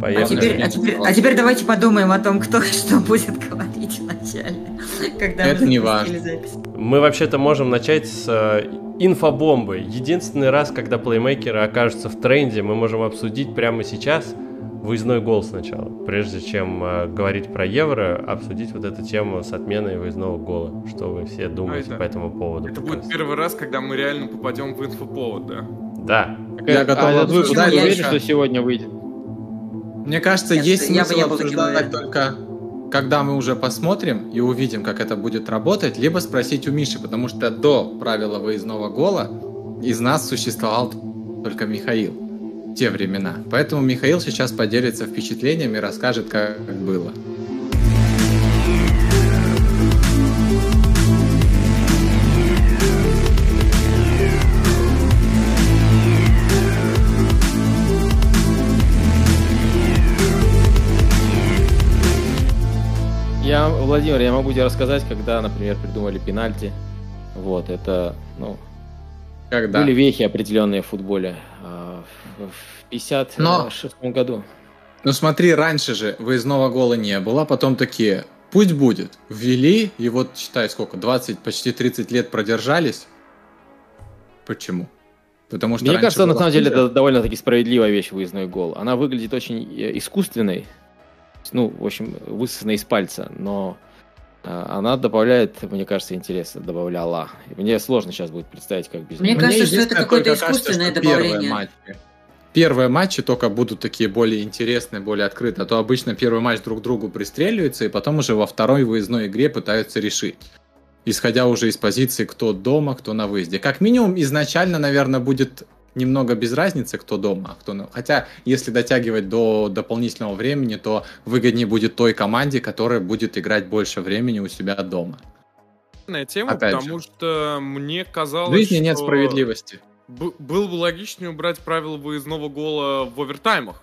Поехали. А теперь, а, теперь, а теперь давайте подумаем о том, кто что будет говорить вначале. Когда Это мы не важно. запись. Мы вообще-то можем начать с э, инфобомбы. Единственный раз, когда плеймейкеры окажутся в тренде, мы можем обсудить прямо сейчас выездной гол сначала. Прежде чем э, говорить про евро, обсудить вот эту тему с отменой выездного гола. Что вы все думаете это- по этому поводу? Это будет первый раз, когда мы реально попадем в инфоповод, да? Да. Я готов а вот вы дальше. что сегодня выйдет? Мне кажется, Нет, есть я бы смысл таким обсуждать только когда мы уже посмотрим и увидим, как это будет работать, либо спросить у Миши, потому что до правила выездного гола из нас существовал только Михаил в те времена. Поэтому Михаил сейчас поделится впечатлениями и расскажет, как было. Я, Владимир, я могу тебе рассказать, когда, например, придумали пенальти. Вот, это, ну, Когда? были вехи определенные в футболе. А, В в 56 году. Ну смотри, раньше же выездного гола не было, потом такие, пусть будет. Ввели, и вот считай сколько, 20, почти 30 лет продержались. Почему? Потому что Мне кажется, на самом деле, это довольно-таки справедливая вещь, выездной гол. Она выглядит очень э, искусственной, ну, в общем, высосанной из пальца, но э, она добавляет, мне кажется, интереса, добавляла. Мне сложно сейчас будет представить, как без Мне нее. кажется, что это какое-то только кажется, искусственное что первые добавление. матчи- Первые матчи только будут такие более интересные, более открытые. А то обычно первый матч друг к другу пристреливается, и потом уже во второй выездной игре пытаются решить. Исходя уже из позиции, кто дома, кто на выезде. Как минимум, изначально, наверное, будет немного без разницы, кто дома, а кто. Хотя, если дотягивать до дополнительного времени, то выгоднее будет той команде, которая будет играть больше времени у себя дома. Тема, Опять потому что мне В казалось, жизни нет что справедливости. б- было бы логичнее убрать правила выездного гола в овертаймах.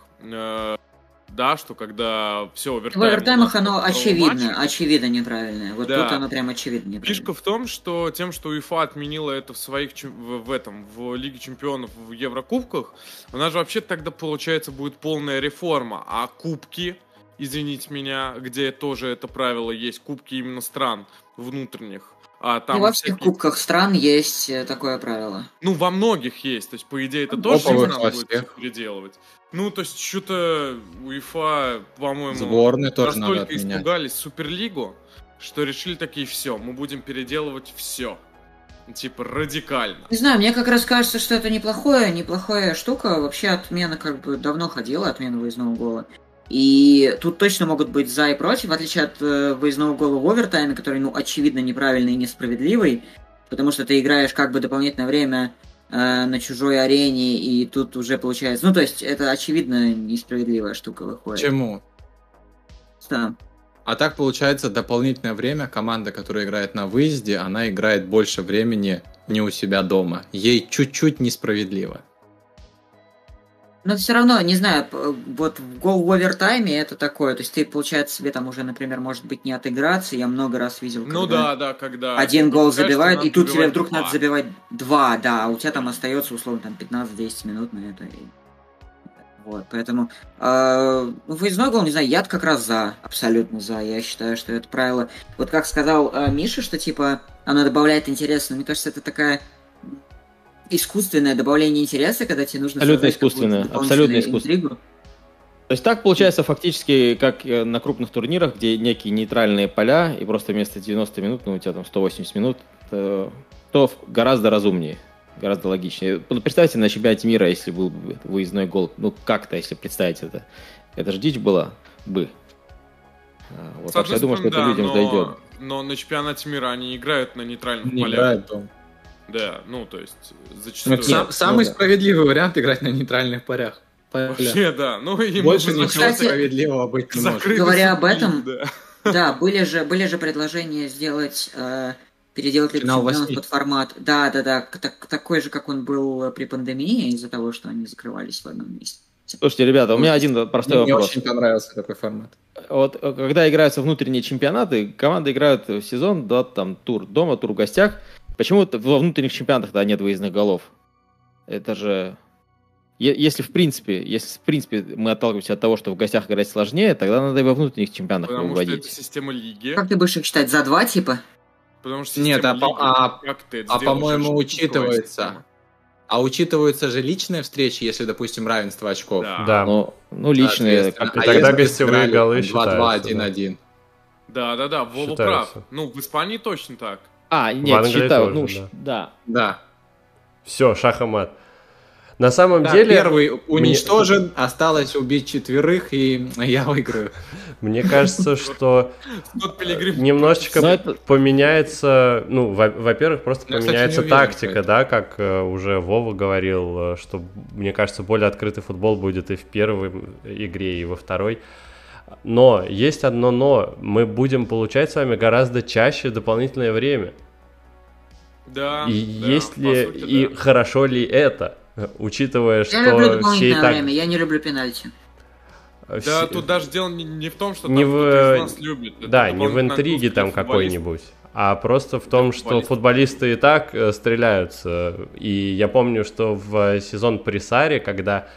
Да, что когда все. В овертаймах у нас оно очевидно, матче. очевидно неправильное. Вот Да. тут оно прям очевидно неправильное. Фишка в том, что тем, что УЕФА отменила это в своих в, в этом в Лиге Чемпионов в Еврокубках, у нас же вообще тогда получается будет полная реформа, а кубки, извините меня, где тоже это правило есть, кубки именно стран внутренних, а там Ну, во всех всякие- кубках стран есть э, такое правило. ну во многих есть, то есть по идее это тоже надо будет всех. переделывать. Ну то есть что-то УЕФА, по-моему, Сборные тоже настолько испугались Суперлигу, что решили такие, все, мы будем переделывать все. Типа радикально. Не знаю, мне как раз кажется, что это неплохое, неплохая штука. Вообще отмена как бы давно ходила, отмена выездного гола. И тут точно могут быть за и против, в отличие от э, выездного гола в овертайме, который, ну, очевидно, неправильный и несправедливый, потому что ты играешь как бы дополнительное время э, на чужой арене, и тут уже получается... Ну, то есть, это очевидно несправедливая штука выходит. Почему? Да. А так получается дополнительное время команда, которая играет на выезде, она играет больше времени не у себя дома. Ей чуть-чуть несправедливо. Но все равно, не знаю, вот в гол в овертайме это такое. То есть ты, получается, себе там уже, например, может быть, не отыграться. Я много раз видел, Ну когда да, да, когда... один гол забивает, и тут тебе вдруг два. надо забивать два, да, а у тебя там остается, условно, там 15-10 минут на это. Вот, поэтому э, ну, выездной гол, не знаю, я как раз за, абсолютно за. Я считаю, что это правило. Вот как сказал э, Миша, что типа оно добавляет интерес, но мне кажется, это такая искусственное добавление интереса, когда тебе нужно Абсолютно искусственное, абсолютно искусственное. интригу. То есть так получается фактически, как э, на крупных турнирах, где некие нейтральные поля, и просто вместо 90 минут, ну, у тебя там 180 минут, то, то гораздо разумнее, гораздо логичнее. Ну, представьте на чемпионате мира, если был бы выездной гол, ну, как-то, если представить это. Это же дичь была бы. А, Вот, так я думаю, что это стороны, людям да, дойдет. но, но на чемпионате мира они играют на нейтральных Не полях. играет дома. Да, ну, то есть, зачастую. Нет, Сам- ну самый да. справедливый вариант играть на нейтральных полях. полях. Вообще, да. Ну, и Больше ничего Кстати, справедливого быть не может. Говоря об этом, да. Да, были же, были же предложения сделать, э, переделать Лигу Чемпионов под формат. Да, да, да, так- такой же, как он был при пандемии, из-за того, что они закрывались в одном месте. Слушайте, ребята, у меня один простой Мне вопрос. очень понравился такой формат. Вот э, когда играются внутренние чемпионаты, команды играют в сезон, да, там тур дома, тур в гостях. Почему во внутренних чемпионатах тогда нет выездных голов? Это же Если в принципе, если в принципе мы отталкиваемся от того, что в гостях играть сложнее, тогда надо и во внутренних чемпионатах Потому что это выводить. система лиги. Как ты будешь их считать? За два, типа? Потому что Нет, а по- лиги, а- как ты это а по-моему, учитывается. А учитываются же личные встречи, если, допустим, равенство очков. Да. Да. Ну, ну личные, И А тогда гостевые голы там 2-2, считаются, да. 1-1. Да, да, да, Вова прав. Ну, в Испании точно так. А, нет, считаю, тоже, ну, да. да. Да. Все, шах и мат. На самом Да, деле, первый уничтожен, осталось убить четверых, и я выиграю. мне кажется, что немножечко поменяется, ну, во- во-первых, просто поменяется тактика, да, как э, уже Вова говорил, э, что, мне кажется, более открытый футбол будет и в первой игре, и во второй. Но есть одно но. Мы будем получать с вами гораздо чаще дополнительное время. Да. И да, есть ли, сути, и да. хорошо ли это, э, учитывая, Я люблю что все и дополнительное так... время, я не люблю пенальти. э, Да, все- тут даже дело не, не в том, что Не там в- кто-то из нас любит. Это Да, не в интриге там какой-нибудь, а просто в том, Для что футболисты и так э, стреляются. И я помню, что в сезон при Саре, когда э,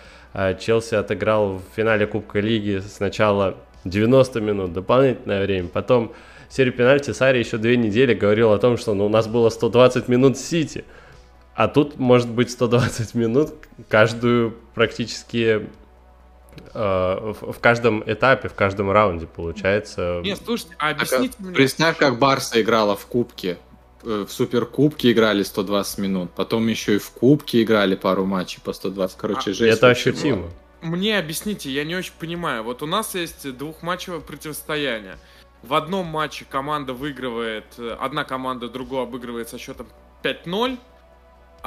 Челси отыграл в финале Кубка Лиги сначала 90 минут, дополнительное время, потом серию пенальти, Сари еще две недели говорил о том, что ну, у нас было 120 минут Сити. А тут может быть 120 минут каждую практически э, в, каждом этапе, в каждом раунде получается. Не, слушайте, а Так, объясните мне. Представь, как Барса играла в Кубке. Э, В Суперкубке играли 120 минут. Потом еще и в Кубке играли пару матчей по 120. Короче, А, жесть. Это ощутимо. Мне объясните, я не очень понимаю. Вот у нас есть двухматчевое противостояние. В одном матче команда выигрывает, э, одна команда другую обыгрывает со счетом 5-0,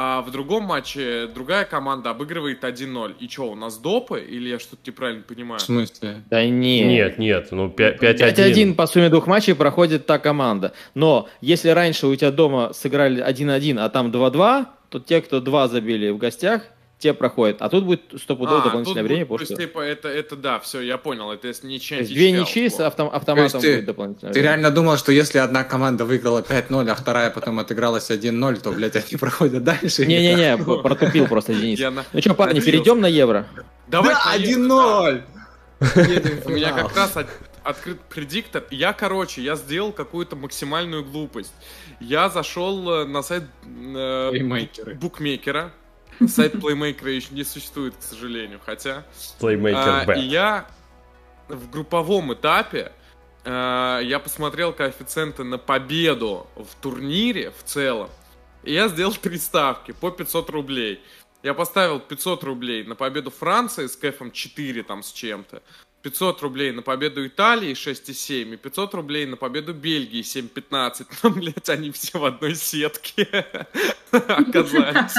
а в другом матче другая команда обыгрывает 1-0. И что, у нас допы? Или я что-то неправильно понимаю? В смысле? Да не. Нет, нет, ну 5-1. 5-1 по сумме двух матчей проходит та команда. Но если раньше у тебя дома сыграли 1-1, а там 2-2, то те, кто 2 забили в гостях, те проходят. А тут будет стопудово А, дополнительное время. будет, потому то что- есть, типа, это, это да, все, я понял. Это если ничья, То есть две ничьи с автом- автоматом ты- будет дополнительное Ты время. реально думал, что если одна команда выиграла 5-0, а вторая потом отыгралась 1-0, то, блядь, они проходят дальше? Не-не-не, протупил просто Денис. Ну что, парни, перейдем на евро? Давай Да, поедем, 1-0! Едем в У меня как раз от- открыт предиктор. Я, короче, я сделал какую-то максимальную глупость. Я зашел э, на сайт э, букмекера. Сайт плеймейкера еще не существует, к сожалению, хотя. Playmaker А, и я в групповом этапе э, я посмотрел коэффициенты на победу в турнире в целом. И я сделал три ставки по 500 рублей. Я поставил 500 рублей на победу Франции с кэфом 4 там с чем-то. 500 рублей на победу Италии 6,7 и 500 рублей на победу Бельгии 7,15. Ну, блядь, они все в одной сетке оказались.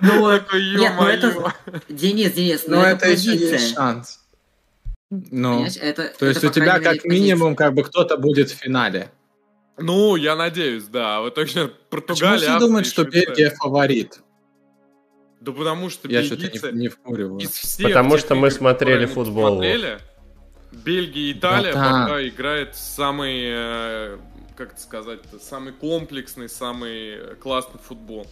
Ну нет, ну это-. Денис, Денис, ну Но это это еще есть шанс. Ну, это- то есть у тебя как минимум как бы кто-то будет в финале. Ну, я надеюсь, да. В итоге Почему Португалия, все Австрия, думают, что. Бельгия фаворит? Да потому что Я что-то не, не вкуриваю. из всех Потому что мы игр, смотрели футбол. посмотрели, Бельгия и Италия Братан. пока играет самый, э, как это сказать, самый комплексный, самый э, классный футбол.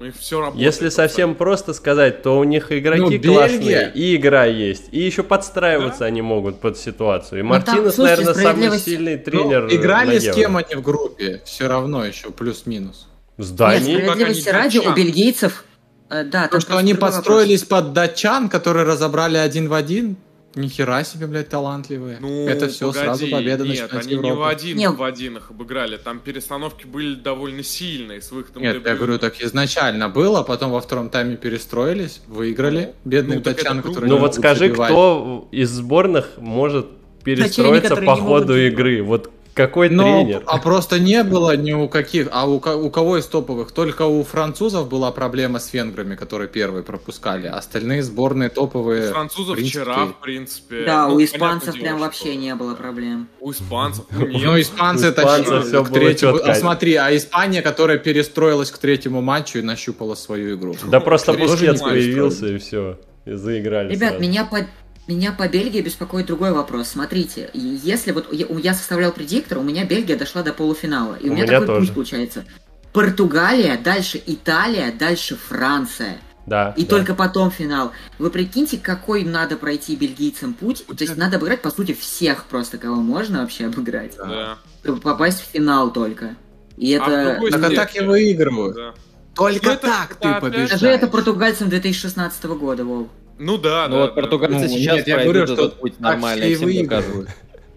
У них все работает. Если совсем просто сказать, то у них игроки Ну, Бельгия. классные, и игра есть, и еще подстраиваться они могут под ситуацию. И Ну, там, Мартинес, слушайте, наверное, самый сильный Ну, тренер. играли на с кем они в группе? Все равно еще плюс-минус. С Нет, Данией. справедливости ради, у бельгийцев... э, Да, То, что они другой подстроились под датчан, которые разобрали один в один, нихера себе, блядь, талантливые. Ну, Это все погоди, сразу победа на Нет, чемпионате они не в Европы. один Не. в один их обыграли. Там перестановки были довольно сильные с выходом Нет, я говорю, так изначально было, потом во втором тайме перестроились, выиграли бедных Ну, так датчан, которые Ну вот скажи, забивать. кто из сборных может перестроиться по ходу игры? Вот какой Ну, тренер? а просто не было ни у каких, а у, у кого из топовых? Только у французов была проблема с венграми, которые первые пропускали. Остальные сборные У топовые. французов в принципе. вчера, в принципе. Да, ну, у испанцев дело, прям что- вообще не было проблем. У испанцев, у Ну, немцев. испанцы У тащили всё к третьему. А смотри, а Испания, которая перестроилась к третьему матчу и нащупала свою игру. Да просто Бускетс появился и все. И заиграли Ребят, меня по... Меня по Бельгии беспокоит другой вопрос. Смотрите, если вот я, я составлял предиктор, у меня Бельгия дошла до полуфинала. И у, У меня, меня такой тоже. путь получается. Португалия, дальше Италия, дальше Франция. Да. И да. только потом финал. Вы прикиньте, какой надо пройти бельгийцам путь. То есть надо обыграть, по сути, всех просто, кого можно вообще обыграть. Да. Чтобы попасть в финал только. И А это... Так а степени, так и выигрывают. да. Только Ну, это- так это ты опять- побеждаешь. Скажи это португальцам 2016 года, Вов. Ну да, Ну да. вот да. португальцы Ну, сейчас нет, я говорю, что этот путь нормально, все и и всем доказывают.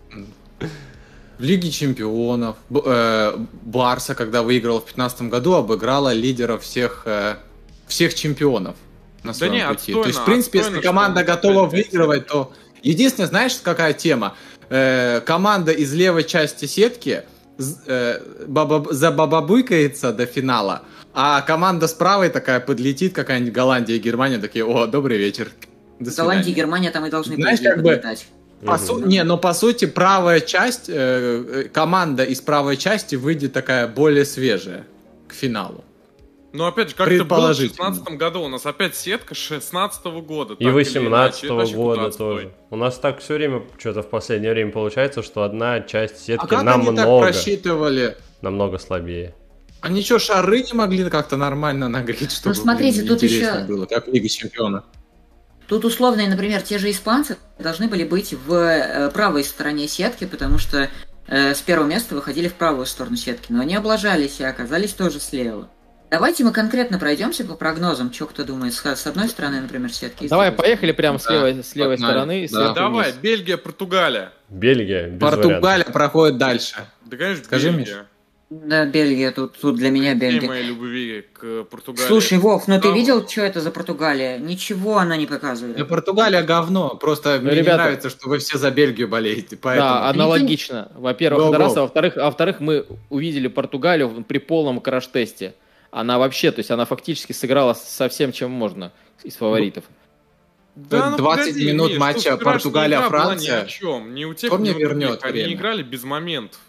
выигрывают. В Лиге чемпионов э, Барса, когда выиграла в 2015 году, обыграла лидеров всех, э, всех чемпионов на своем не, пути. То есть, отстойно, в принципе, отстойно, если команда что готова выигрывать, то... Единственное, знаешь, какая тема? Э, команда из левой части сетки э, баба- забабабыкается до финала, а команда с правой такая подлетит, какая-нибудь Голландия и Германия, такие, о, добрый вечер. До Голландия и свидания». Германия там и должны Знаешь, как бы- подлетать. По су- Не, но по сути правая часть, э, э, команда из правой части выйдет такая более свежая к финалу. Ну, опять же, как это было в Предположительно. 16 году. У нас опять сетка 16 года. И так или 18 иначе. Это вообще года тоже. У нас так все время, что-то в последнее время получается, что одна часть А сетки как они так намного, просчитывали? намного слабее. Они что, шары не могли как-то нормально нагреть, чтобы Ну, смотрите, блин, тут еще- было, как в Лиге Чемпионов? Тут условно, например, те же испанцы должны были быть в э, правой стороне сетки, потому что э, с первого места выходили в правую сторону сетки, но они облажались и оказались тоже слева. Давайте мы конкретно пройдемся по прогнозам, что кто думает с, с одной стороны, например, сетки. Давай, поехали прямо с Да, левой, с левой погнали. стороны. Да. сверху Давай, вниз. Бельгия, Португалия. Бельгия, без Португалия вариантов. проходит дальше. Да, конечно, Скажи, Бельгия. Да, Бельгия, тут, тут для меня Бельгия. моей любви к Португалии. Слушай, Вов, ну ты Да. видел, что это за Португалия? Ничего она не показывает. Да, Португалия говно, просто мне не ребята- нравится, что вы все за Бельгию болеете, поэтому... Да, аналогично. Во-первых, Go, go. раз, а во-вторых, а во-вторых, мы увидели Португалию при полном краш-тесте. Она вообще, то есть она фактически сыграла со всем, чем можно из фаворитов. Да, ну 20 погоди, минут матча Португалия-Франция. Ни о чем. Не у тех, Кто мне ни других. вернет Они время? играли без моментов.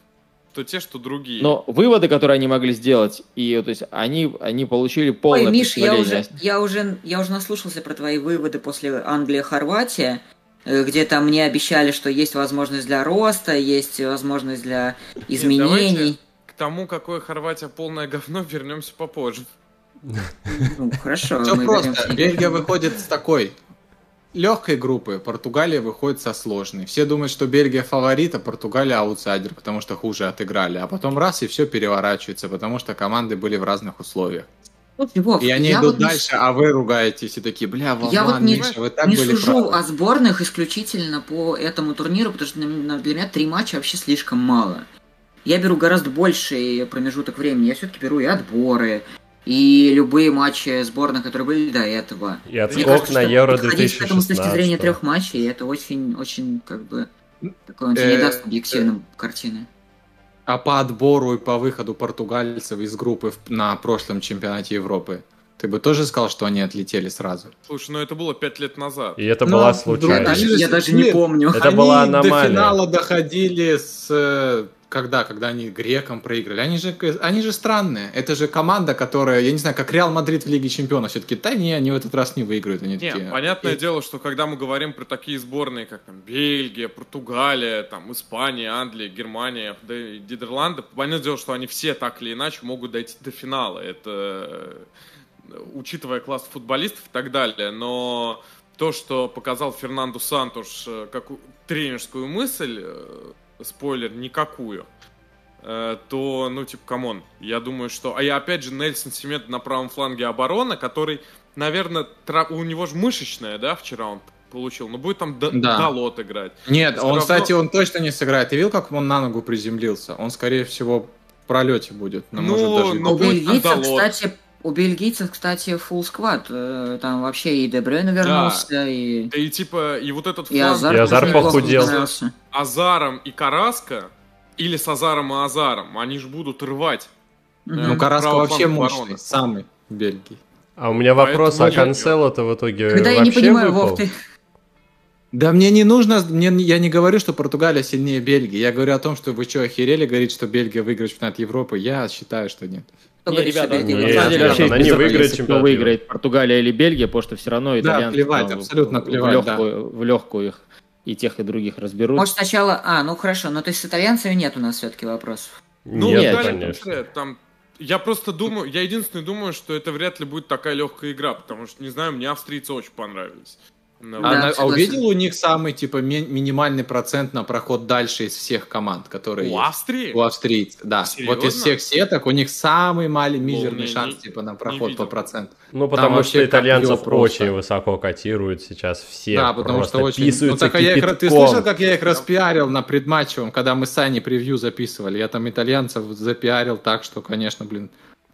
То те, что другие. Но выводы, которые они могли сделать, и то есть они, они получили полное Ой, Миш, я уже, я уже, я уже наслушался про твои выводы после Англия-Хорватия, э, где там мне обещали, что есть возможность для роста, есть возможность для изменений. давайте К тому, какое Хорватия полное говно, вернемся попозже. Ну, хорошо, Все просто. Бельгия выходит с такой легкой группы, Португалия выходит со сложной. Все думают, что Бельгия фаворит, а Португалия аутсайдер, потому что хуже отыграли. А потом раз и все переворачивается, потому что команды были в разных условиях. Вов, И они идут вот не дальше, а вы ругаетесь и такие, бля, Вован, Я вот не- Миша, вы так не были сужу правы». о сборных исключительно по этому турниру, потому что для меня три матча вообще слишком мало. Я беру гораздо больший промежуток времени. Я все-таки беру и отборы, и любые матчи сборных, которые были до этого. И отскок кажется, на Евро подходить к этому с точки зрения 2016. трех матчей, это очень, очень, как бы, такой он тебе Э, не даст объективным картины. А по отбору и по выходу португальцев из группы на прошлом чемпионате Европы, ты бы тоже сказал, что они отлетели сразу? Слушай, ну это было пять лет назад. И это Ну, была вдруг Я случайность. даже, же я даже не нет, помню. Это они была до аномалия. финала доходили с... Когда? Когда они грекам проиграли. Они же, они же странные. Это же команда, которая, я не знаю, как Реал Мадрид в Лиге Чемпионов. Все-таки, да не, они в этот раз не выиграют. Они Не, такие, понятное «Э, дело, что когда мы говорим про такие сборные, как там Бельгия, Португалия, там Испания, Англия, Германия, да и Нидерланды, понятное дело, что они все так или иначе могут дойти до финала. Это э, учитывая класс футболистов и так далее. Но то, что показал Фернандо Сантуш э, как тренерскую мысль, э, спойлер, никакую, э, то, ну, типа, come on, я думаю, что... А я, опять же, Нельсон Семеду на правом фланге обороны, который, наверное, тра- у него же мышечная, да, вчера он получил, но будет там Да. Далот играть. Нет, Всё он, равно- кстати, он точно не сыграет. Ты видел, как он на ногу приземлился? Он, скорее всего, в пролете будет. Но, Ну, может, даже... ну, будет Андалот. кстати, у бельгийцев, кстати, full сквад. Э, Там вообще и Дебрёйн вернулся, и... Да и, типа, и вот этот И фланг Азар, И Азар тоже неплохо похудел. Азаром и Караска, или с Азаром и Азаром, они же будут рвать. Мгм. Ну, Караско правый вообще мощный, обороны. самый в Бельгии. А у меня вопрос, а Поэтому- Канцело-то в итоге Когда я не вообще понимаю, выпал? Вов, ты... Да мне не нужно, мне, я не говорю, что Португалия сильнее Бельгии. Я говорю о том, что вы что, охерели говорить, что Бельгия выиграет чемпионат Европы? Я считаю, что нет. Кто Не, говорит, что ребята, Бельгия не, на выиграет? самом деле ребята, вообще она не выиграет чемпионат выиграет, Португалия или Бельгия, потому что все равно Да, итальянцы плевать, там абсолютно в- плевать, в легкую, в легкую их и тех, и других разберут. Может, сначала... А, ну хорошо, но то есть с итальянцами нет у нас все-таки вопросов. Ну, Нет, Италия, конечно. там Я просто думаю, я единственное думаю, что это вряд ли будет такая легкая игра, потому что, не знаю, мне австрийцы очень понравились. Ну, А, Да, а согласен. увидел у них самый типа ми- минимальный процент на проход дальше из всех команд, которые У есть? Австрии? У австрийцев, да. Серьезно? Вот из всех сеток у них самый маленький не- мизерный не- шанс не типа на проход по проценту. Ну, потому вообще что итальянцев просто. очень высоко котируют сейчас все. да, потому что очень... Ну, так, а я их, ты слышал, как я их распиарил на предматчевом, когда мы с Саней превью записывали? Я там итальянцев запиарил так, что, конечно, блин,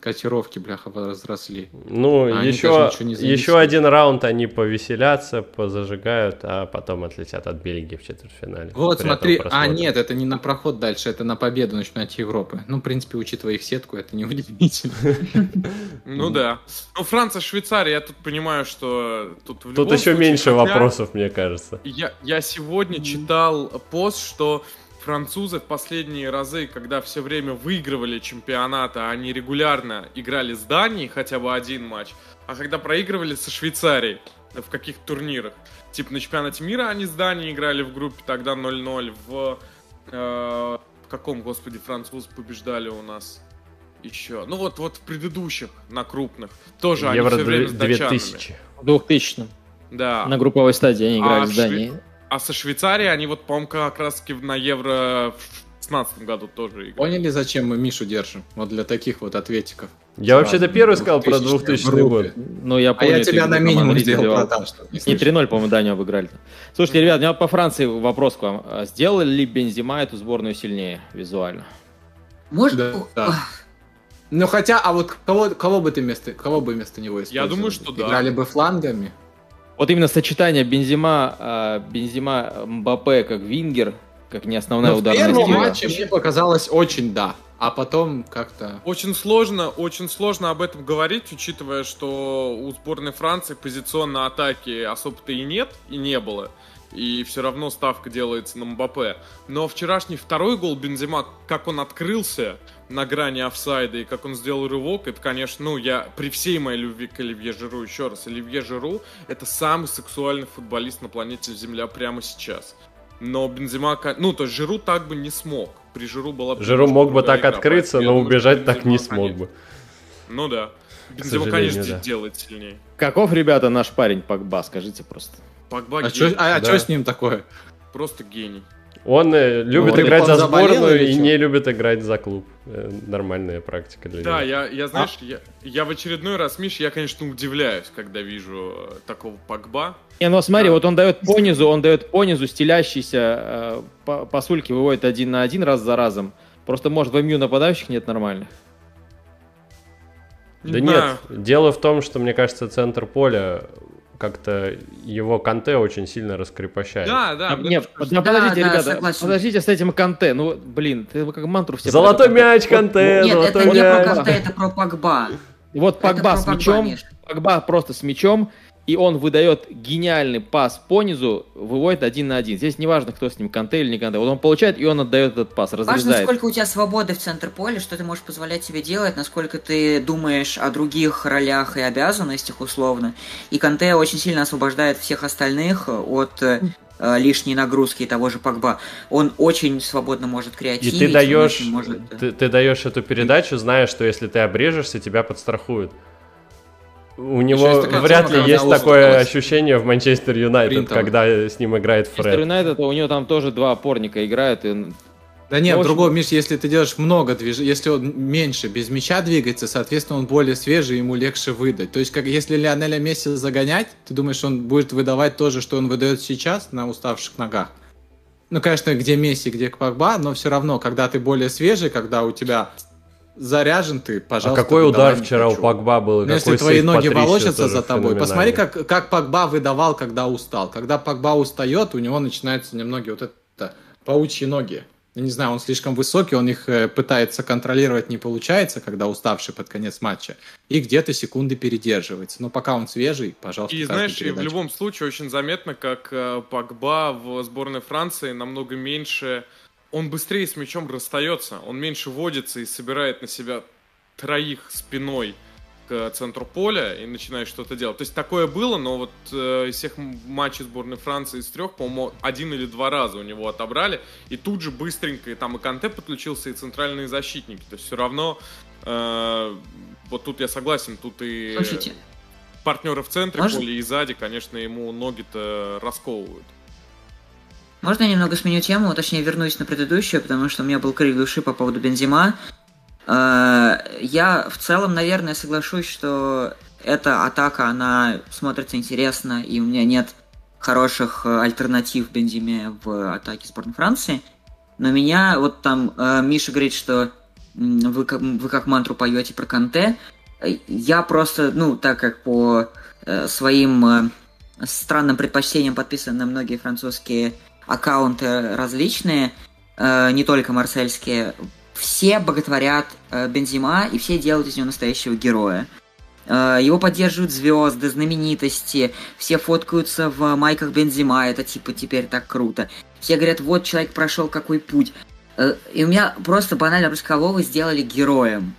котировки, бляха, возросли. Ну, А еще, даже ничего не зависят. еще один раунд они повеселятся, позажигают, а потом отлетят от Бельгии в четвертьфинале. Вот смотри, а нет, это не на проход дальше, это на победу на чемпионате Европы. Ну, в принципе, учитывая их сетку, это не удивительно. Ну да. Ну, Франция, Швейцария, я тут понимаю, что тут Тут еще меньше вопросов, мне кажется. Я, я сегодня читал пост, что французы в последние разы, когда все время выигрывали чемпионаты, они регулярно играли с Данией хотя бы один матч, а когда проигрывали со Швейцарией в каких-то турнирах. Типа на чемпионате мира они с Данией играли в группе тогда 0-0. В, э, в каком, господи, французы побеждали у нас еще? Ну вот, вот в предыдущих, на крупных. Тоже Евро они все время с датчанами. 2000. В 2000 Да. на групповой стадии они играли А с в Шве- Данией. А со Швейцарией они вот, по-моему, как раз таки на Евро в 16 году тоже играли. Поняли, зачем мы Мишу держим? Вот для таких вот ответиков. Я вообще-то первый сказал про 2000 2000 группе. год. Ну, я А помню. я тебя на минимум сделал продам, чтобы не слышать. 3-0, по-моему, Данию обыграли. Слушайте, ребят, у меня по Франции вопрос к вам. А Сделали ли Бензима эту сборную сильнее визуально? Может, Да, да. Ну хотя, а вот кого, кого бы ты вместо, кого бы вместо него использовал? думаю, что да. Играли бы флангами? Вот именно сочетание Бензима, а, Бензима, Мбаппе как вингер, как не основная Ну, в ударная первом сила. матче мне показалось очень да, а потом как-то... Очень сложно, очень сложно об этом говорить, учитывая, что у сборной Франции позиционной атаки особо-то и нет, и не было. И все равно ставка делается на Мбаппе. Но вчерашний второй гол Бензима, как он открылся на грани офсайда и как он сделал рывок, это, конечно, ну, я при всей моей любви к Оливье Жиру, еще раз, Оливье Жиру это самый сексуальный футболист на планете Земля прямо сейчас. Но Бензима, ну, то есть Жиру так бы не смог. При Жиру была бы Жиру мог бы так игра, открыться, но думаю, убежать так не смог конечно, бы. ну да. Бензима, конечно, да. делает сильнее. Каков, ребята, наш парень Погба, скажите просто. Погба А что а, да. чё с ним такое? просто гений. Он э, любит Ну, играть он за сборную и не любит играть за клуб. Э, Нормальная практика для Да, него. я, я знаешь, я, я в очередной раз, Миш, я, конечно, удивляюсь, когда вижу э, такого Погба. Не, ну смотри, Да. вот он дает по низу, он дает по низу стелящийся э, по- пасульки, выводит один на один раз за разом. Просто, может, в МЮ нападающих нет нормальных. Да Не нет, дело в том, что, мне кажется, центр поля как-то его Канте очень сильно раскрепощает. Да, да. А, нет, да, подождите, да, ребята, согласен. подождите с этим Канте. Ну, блин, ты как мантру все... Золотой подряд. мяч, Канте, Нет, это не мяч. про Канте, это про Погба. Вот Это Погба про с мячом. Погба просто с мячом, и он выдает гениальный пас по низу, выводит один на один. Здесь не важно, кто с ним, Канте или не Канте. Вот он получает, и он отдает этот пас, Важно, разрезает. сколько у тебя свободы в центр поля, что ты можешь позволять себе делать, насколько ты думаешь о других ролях и обязанностях условно. И Канте очень сильно освобождает всех остальных от э, э, лишней нагрузки и того же Погба. Он очень свободно может И креативить. ты он даешь, может, э, ты, ты даешь эту передачу, зная, что если ты обрежешься, тебя подстрахуют. У него вряд тема, ли есть такое усталость. ощущение в Манчестер Юнайтед, когда с ним играет Манчестер Фред. Юнайтед, у него там тоже два опорника играют. И... Да нет, Ну, общем- другого, Миш, если ты делаешь много движений, если он меньше без мяча двигается, соответственно, он более свежий, ему легче выдать. То есть, как если Лионеля Месси загонять, ты думаешь, он будет выдавать то же, что он выдает сейчас на уставших ногах? Ну, конечно, где Месси, где Погба, но все равно, когда ты более свежий, когда у тебя заряжен ты, А пожалуйста, какой выдавай удар вчера у хочу. Погба был? и Ну, если какой твои ноги Патрисио волочатся за тобой, посмотри, как, как Погба выдавал, когда устал. Когда Погба устает, у него начинаются немного вот это паучьи ноги. Я не знаю, он слишком высокий, он их э, пытается контролировать, не получается, когда уставший под конец матча. И где-то секунды передерживается. Но пока он свежий, пожалуйста, И знаешь, и в передачу. любом случае очень заметно, как э, Погба в сборной Франции намного меньше... Он быстрее с мячом расстается, он меньше водится и собирает на себя троих спиной к центру поля и начинает что-то делать. То есть такое было, но вот э, из всех матчей сборной Франции из трех, по-моему, один или два раза у него отобрали, и тут же быстренько и там и Канте подключился, и центральные защитники. То есть все равно Э, вот тут я согласен, тут и Слушайте, партнеры в центре Можно? поля и сзади, конечно, ему ноги-то расковывают. Можно я немного сменю тему, точнее вернусь на предыдущую, потому что у меня был крик души по поводу Бензима. Э, Я в целом, наверное, соглашусь, что эта атака, она смотрится интересно, и у меня нет хороших э, альтернатив Бензиме в атаке сборной Франции. Но меня, вот там э, Миша говорит, что вы как, вы как мантру поете про Канте. Я просто, ну, так как по своим странным предпочтениям подписан на многие французские аккаунты различные, э, не только марсельские, все боготворят э, Бензима и все делают из него настоящего героя. Э, его поддерживают звезды, знаменитости, все фоткаются в майках Бензима, это типа теперь так круто. Все говорят, вот человек прошел какой путь. Э, и у меня просто банально вы сделали героем?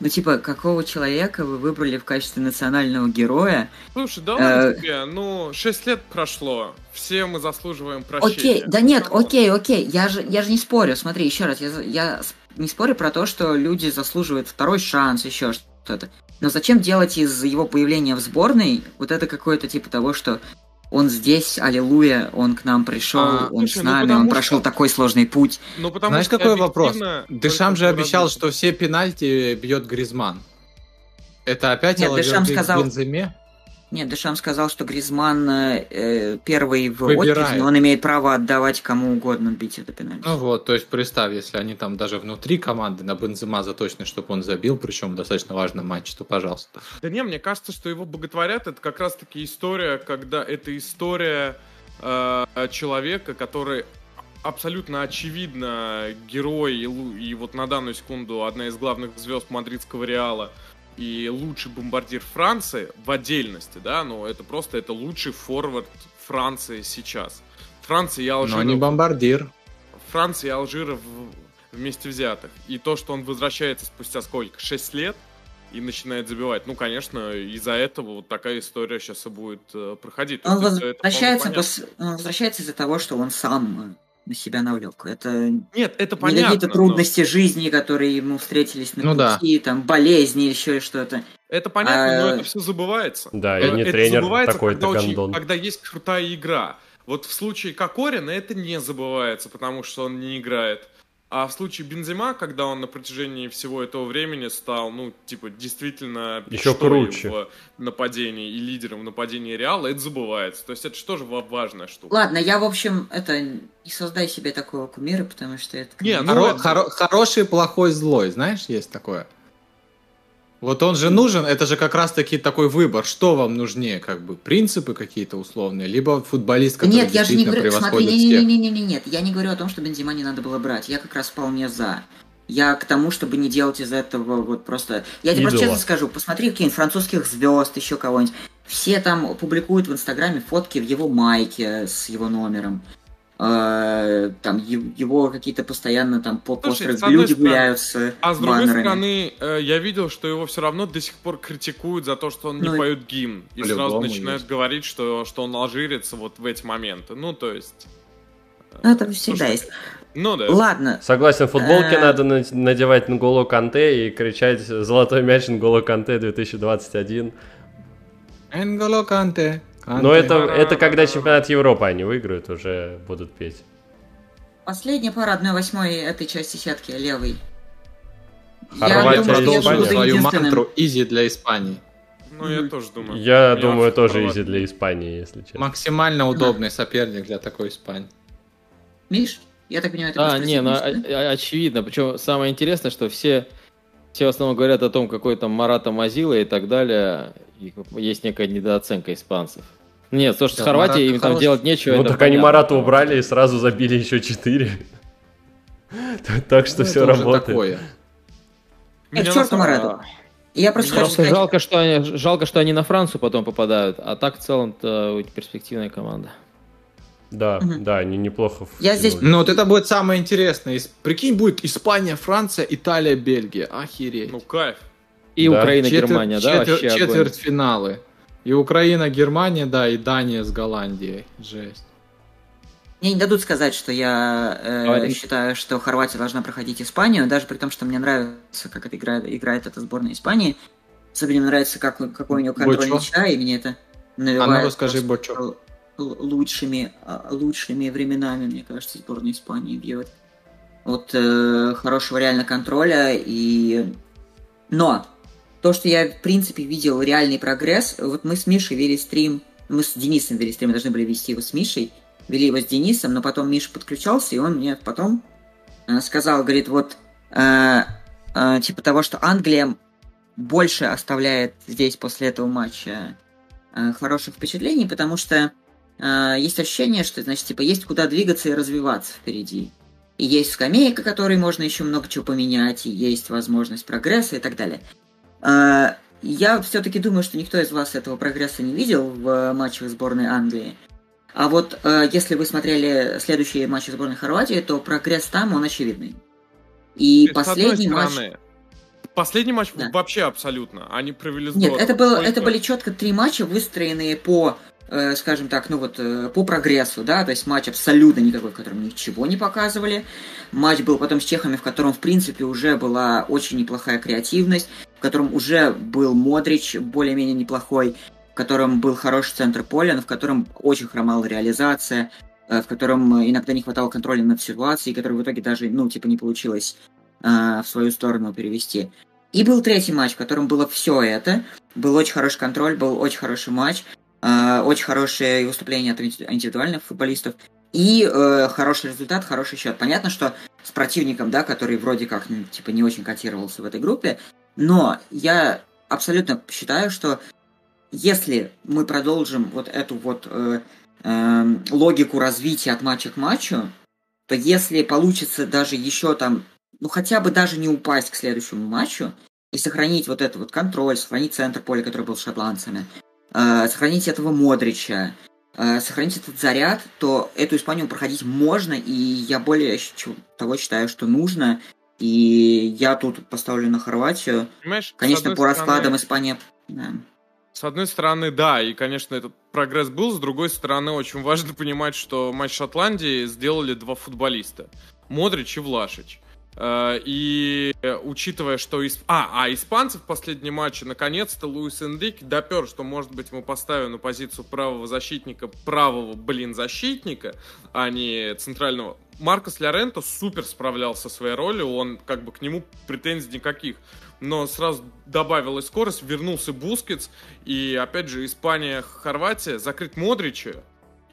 Ну, типа, какого человека вы выбрали в качестве национального героя? Слушай, да Э, тебе, ну, 6 лет прошло, все мы заслуживаем прощения. Окей, да нет, окей, окей, я же, я же не спорю, смотри, еще раз, я, я не спорю про то, что люди заслуживают второй шанс, еще что-то. Но зачем делать из его появления в сборной вот это какое-то типа того, что он здесь, аллилуйя, он к нам пришел, А, он слушай, с ну нами, потому он что- прошел такой сложный путь. Ну, потому Знаешь, что какой вопрос? только же обещал, что все пенальти бьет Гризман. Это опять Нет, к сказал- Бенземе? Нет, Дешам сказал, что Гризман э, первый в Выбирает. но он имеет право отдавать кому угодно бить это пенальти. Ну вот, то есть представь, если они там даже внутри команды на Бензема заточены, чтобы он забил, причем в достаточно важном матче, то пожалуйста. Да не, мне кажется, что его боготворят. Это как раз-таки история, когда это история э, человека, который абсолютно очевидно герой и, и вот на данную секунду одна из главных звезд мадридского Реала и лучший бомбардир Франции в отдельности, да, но это просто это лучший форвард Франции сейчас. Франция и Алжир Но не бомбардир. Франции и Алжира в- вместе взятых. И то, что он возвращается спустя сколько? 6 лет и начинает забивать. Ну, конечно, из-за этого вот такая история сейчас и будет э, проходить. Он это возвращается, пос- он возвращается из-за того, что он сам э, на себя навлек. Это. Нет, это не понятно. какие-то но- трудности жизни, которые ему встретились на Ну да. пути, там, болезни еще что-то. Это понятно, но А, это все забывается. Да, Э, я не это тренер забывается, такой-то когда, очень- когда есть крутая игра. Вот в случае Кокорина это не забывается, потому что он не играет. А в случае Бензима, когда он на протяжении всего этого времени стал, ну, типа, действительно мечтой круче. в нападении и лидером в нападении Реала, это забывается. То есть это же тоже ва- важная штука. Ладно, я, в общем, это не создай себе такого кумира, потому что это... Не, ну, Хоро- это- хоро- хороший, плохой, злой, знаешь, есть такое. Вот он же нужен, это же как раз-таки такой выбор, что вам нужнее, как бы, принципы какие-то условные, либо футболист, который Нет, я же не говорю, смотри, превосходит всех. не-не-не-не, нет, я не говорю о том, что Бензима не надо было брать, я как раз вполне за. Я к тому, чтобы не делать из этого вот просто... Я тебе просто Идола. честно скажу, посмотри какие-нибудь французских звезд, еще кого-нибудь. Все там публикуют в Инстаграме фотки в его майке с его номером. Э, Там его какие-то постоянно там по Слушай, одной люди стороны- гуляют с А с другой баннерами. стороны, э, я видел, что его все равно до сих пор критикуют за то, что он не Ну, поет гимн. И сразу начинают есть. говорить, что, что он алжирец вот в эти моменты. Ну, то есть... Ну, это всегда Слушай, есть. Ну да. Ладно, Согласен, футболки Э. надо на- надевать Нголо Канте и кричать «Золотой мяч Нголо Канте 2021». Энголо Канте. Но это, это когда чемпионат Европы они выиграют, уже будут петь. Последняя пара 1-8 этой части сетки, левый. Хорватия думаю, я Испания. буду продолжим свою мантру изи для Испании. Ну, я тоже думаю. Я Я думаю, тоже изи для Испании, если честно. Максимально удобный соперник для такой Испании. Миш, я так понимаю, ты А, не, ну да? о- очевидно. Причем самое интересное, что все, все в основном говорят о том, какой там Марата Мазила и так далее. И есть некая недооценка испанцев. Нет, то, что Да, с Хорватией Марата им там делать нечего. Ну это так они понятно. Марата убрали и сразу забили еще 4. Так что Ну, все это работает. Э, Меня к на черту Марату. Я просто хочу сказать, жалко что, они, жалко, что они на Францию потом попадают. А так в целом-то перспективная команда. Да, Мгм. да, они неплохо. Я здесь-. Ну вот это будет самое интересное. Прикинь, будет Испания, Франция, Италия, Бельгия. Охереть. Ну, кайф. И Да. Украина, Четвер- Германия, да, четвер-. Четвертьфиналы. И Украина, Германия, да, и Дания с Голландией. Жесть. Мне не дадут сказать, что я э, Давай. считаю, что Хорватия должна проходить Испанию, даже при том, что мне нравится, как это играет, играет эта сборная Испании. Особенно мне нравится, как, какой у него контроль Бочо. мяча, и мне это А навевает ну расскажи, Бочо. лучшими, а, лучшими временами, мне кажется, сборная Испании бьет. Вот э, хорошего реально контроля и... Но то, что я, в принципе, видел реальный прогресс, вот мы с Мишей вели стрим, мы с Денисом вели стрим, мы должны были вести его с Мишей, вели его с Денисом, но потом Миша подключался, и он мне потом э, сказал, говорит, вот, э, э, типа того, что Англия больше оставляет здесь после этого матча э, хороших впечатлений, потому что э, есть ощущение, что, значит, типа, есть куда двигаться и развиваться впереди. И есть скамейка, которой можно еще много чего поменять, и есть возможность прогресса и так далее. Э, Я все-таки думаю, что никто из вас этого прогресса не видел в э, матчах сборной Англии. А вот э, если вы смотрели следующие матчи сборной Хорватии, то прогресс там, он очевидный. И одной последний матч... стороны, Последний матч Да. вообще абсолютно. Они провели Нет, здорово. это, было, это были четко три матча, выстроенные по, э, скажем так, ну вот, э, по прогрессу, да, то есть матч абсолютно никакой, в котором ничего не показывали. Матч был потом с чехами, в котором, в принципе, уже была очень неплохая креативность, в котором уже был Модрич более-менее неплохой, в котором был хороший центр поля, но в котором очень хромала реализация, э, в котором иногда не хватало контроля над ситуацией, который в итоге даже, ну, типа, не получилось э, в свою сторону перевести. И был третий матч, в котором было все это. Был очень хороший контроль, был очень хороший матч, очень хорошее выступление от инди- индивидуальных футболистов. И э, хороший результат, хороший счет. Понятно, что с противником, да, который вроде как, ну, типа, не очень котировался в этой группе, но я абсолютно считаю, что если мы продолжим вот эту вот э, эм, логику развития от матча к матчу, то если получится даже еще там, ну хотя бы даже не упасть к следующему матчу и сохранить вот этот вот контроль, сохранить центр поля, который был с шотландцами, э, сохранить этого Модрича, э, сохранить этот заряд, то эту Испанию проходить можно, и я более того считаю, что нужно. И я тут поставлю на Хорватию. Понимаешь, Конечно, по раскладам стороны- Испания... да. С одной стороны, да, и, конечно, этот прогресс был. С другой стороны, очень важно понимать, что матч Шотландии сделали два футболиста. Модрич и Влашич. Э, И учитывая, что... Исп- А, а испанцы в последнем матче, наконец-то Луис Энрике допер, что, может быть, мы поставим на позицию правого защитника правого, блин, защитника, а не центрального. Маркос Лоренто супер справлялся со своей ролью, он как бы к нему претензий никаких. Но сразу добавилась скорость, вернулся Бускетс, и опять же Испания, Хорватия, закрыть Модрича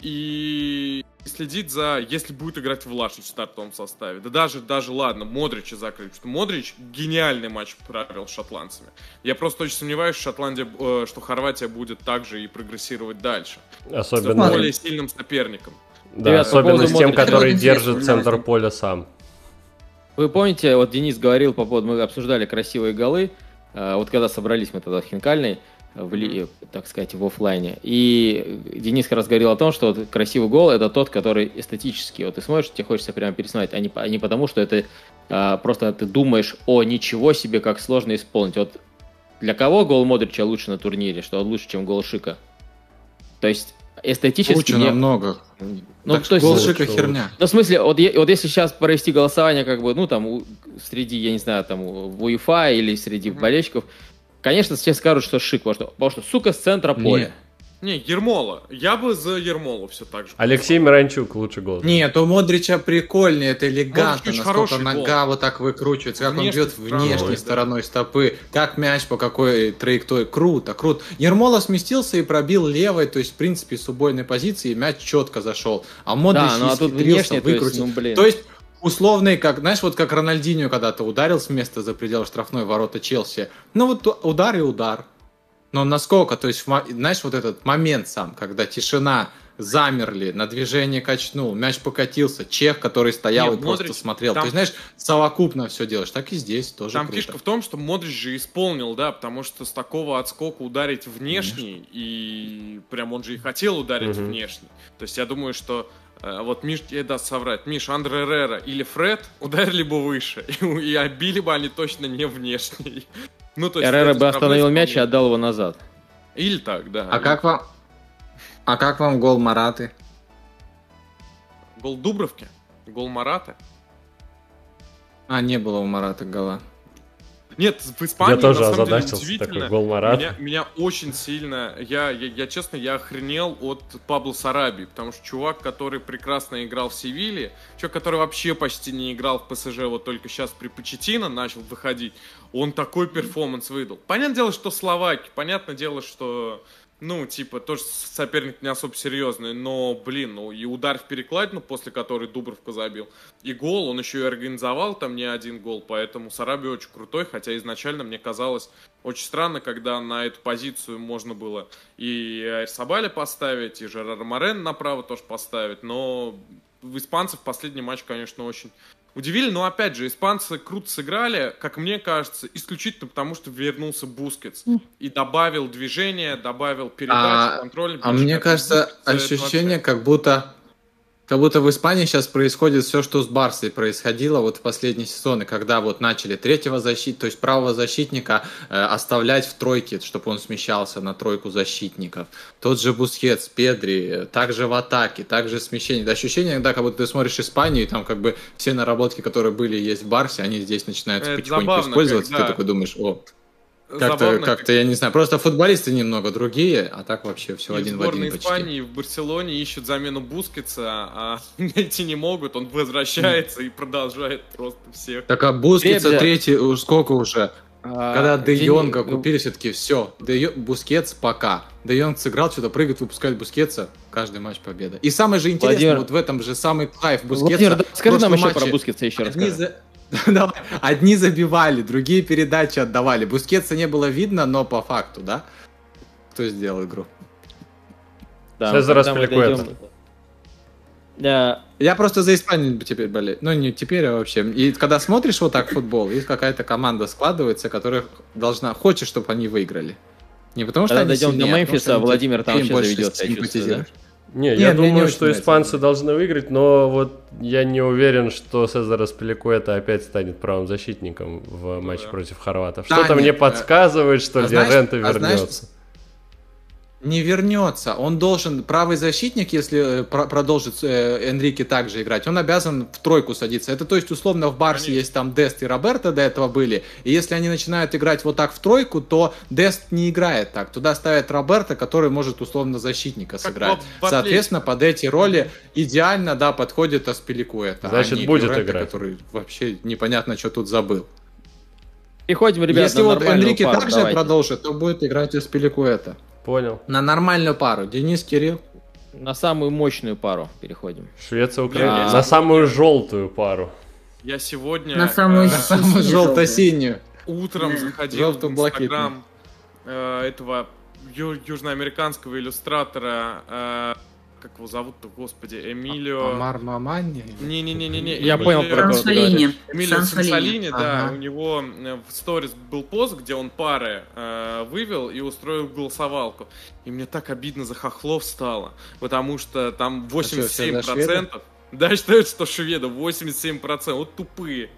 и следить за, если будет играть Влашич в стартовом составе. Да даже, даже ладно, Модрича закрыть, потому что Модрич гениальный матч провел с шотландцами. Я просто очень сомневаюсь, что Шотландия, э, что Хорватия будет также и прогрессировать дальше. С Особенно, более сильным соперником. да, Ребят, по особенно поводу с тем, Модрича. который держит центр поля сам. Вы помните, вот Денис говорил по поводу, мы обсуждали красивые голы, э, вот когда собрались мы тогда в Хинкальной, в, ли- так сказать, в оффлайне, и Денис как раз говорил о том, что вот красивый гол это тот, который эстетически, вот ты смотришь, тебе хочется прямо пересмотреть, а не, а не потому, что это а, просто ты думаешь, о, ничего себе, как сложно исполнить. Вот для кого гол Модрича лучше на турнире, что он лучше, чем гол Шика? То есть эстетически... Лучше не- намного. Ну, Так то есть, гол Шика лучше. херня. ну, в смысле, вот, вот если сейчас провести голосование, как бы, ну, там, среди, я не знаю, там, в УЕФА или среди Мгм. болельщиков, конечно, все скажут, что шик, потому что, потому что сука, с центра поля. Не, Ермола. Я бы за Ермолу все так же. Алексей Миранчук лучший гол. Нет, у Модрича прикольнее, это элегантно, очень насколько хороший нога вот так выкручивается, как Внешней он бьет стороной, внешней да. стороной стопы, как мяч по какой траектории. Круто, круто. Ермола сместился и пробил левой, то есть, в принципе, с убойной позиции мяч четко зашел. А Модрич Да, ну а тут внешне, то есть, ну, блин. То есть, условный, как, знаешь, вот как Рональдинho когда-то ударил с места за предел штрафной ворота Челси. Ну вот удар и удар. Но насколько, то есть, знаешь, вот этот момент сам, когда тишина, замерли, на движение качнул, мяч покатился, чех, который стоял Нет, и просто Модрич, смотрел. там- То есть, знаешь, совокупно все делаешь. Так и здесь тоже Там круто. фишка в том, что Модрич же исполнил, да, потому что с такого отскока ударить внешний, и прям он же и хотел ударить Мгм. внешний. То есть я думаю, что вот Миш тебе даст соврать. Миш, Андре Рера или Фред ударили бы выше, и, и обили бы они точно не внешний. Ну, то есть Эррера бы остановил мяч и отдал его назад. Или так, да. А как вам... А как вам гол Мараты? Гол Дубровки, гол Марата. А, не было у Марата гола. Нет, в Испании Я тоже на самом деле, удивительно. такой гол Марата. Меня, меня очень сильно, я, я, я честно, я охренел от Пабло Сараби, потому что чувак, который прекрасно играл в Севиле, чувак, который вообще почти не играл в ПСЖ, вот только сейчас при Почетино начал выходить, он такой перформанс выдал. Понятное дело, что Словаки, понятное дело, что ну, типа, тоже соперник не особо серьезный, но, блин, ну, и удар в перекладину, после которой Дубровка забил, и гол, он еще и организовал там не один гол, поэтому Сараби очень крутой, хотя изначально мне казалось очень странно, когда на эту позицию можно было и Сабаля поставить, и Жерар Морен направо тоже поставить, но в испанцев последний матч, конечно, очень удивили, но опять же, испанцы круто сыграли, как мне кажется, исключительно потому, что вернулся Бускетс и добавил движение, добавил передачу, А- контроль. А мне кажется, ощущение, как будто как будто в Испании сейчас происходит все, что с Барсой происходило вот в последние сезоны, когда вот начали третьего защитника, то есть правого защитника э, оставлять в тройке, чтобы он смещался на тройку защитников. Тот же Бускетс, Педри, э, также в атаке, также смещение. Да, ощущение, иногда, как будто ты смотришь Испанию, и там как бы все наработки, которые были есть в Барсе, они здесь начинают потихоньку забавно, использоваться, когда- ты такой думаешь, о, как-то, как-то, я не знаю, просто футболисты немного другие, а так вообще все И один в один почти. Испании в Барселоне ищут замену Бускетса, а найти не могут, он возвращается и продолжает просто всех. Так а Бускетса Ребят. третий, уж сколько уже? А, Когда Де Йонга ну, купили, все-таки все. Де Йо- Бускетс пока. Де Йонг сыграл, что-то прыгает, выпускает Бускетса. Каждый матч победа. И самое же интересное, Владимир- вот в этом же самый кайф Бускетса. Владимир, да, скажи нам еще про матче Бускетса еще раз. За-. Одни забивали, другие передачи отдавали. Бускетса не было видно, но по факту, да? Кто сделал игру? Да, Сейчас дойдем- Да, Я просто за Испанию теперь болею. Ну, не теперь, а вообще. И когда смотришь вот так футбол, и какая-то команда складывается, которая должна, хочет, чтобы они выиграли. Не потому что Когда они дойдем до сильнее, а потому Мемфиса, что они- Владимир там вообще больше заведется, я чувствую, симпатизируешь. Не, Нет, я не думаю, очень что нравится. испанцы должны выиграть, но вот я не уверен, что Сезар Аспиликуэта опять станет правым защитником в матче да. против хорватов. Да, Что-то нет, мне э, подсказывает, что а знаешь- Леренто а знаешь, вернется. Не вернется. Он должен, правый защитник, если э, про- продолжит э, Энрике также играть, он обязан в тройку садиться. Это то есть, условно, в Барсе Конечно. есть там Дест и Роберто до этого были. И если они начинают играть вот так в тройку, то Дест не играет так. Туда ставят Роберто, который может условно защитника Как сыграть. в- в Соответственно, под эти роли идеально, да, подходит Аспиликуэта. Значит, а не будет Лоренто, играть. который вообще непонятно, что тут забыл. переходим, ребят, если вот Энрике также давайте. продолжит, то будет играть Аспиликуэта. Понял. На нормальную пару. Денис, Кирилл. На самую мощную пару переходим. Швеция, Украина. На самую желтую пару. Я сегодня На самую э, самую желто-синюю. утром заходил в инстаграм э, этого ю- южноамериканского иллюстратора, э, как его зовут-то, господи, Эмилио... Амар Мамани. Не-не-не-не-не. Я понял, про кого. Эмилио Сансолини. Да, Ага. у него э, в сторис был пост, где он пары э, вывел и устроил голосовалку. И мне так обидно за хохлов стало, потому что там А что, все за 87%, да, считают, что шведы 87%, вот тупые.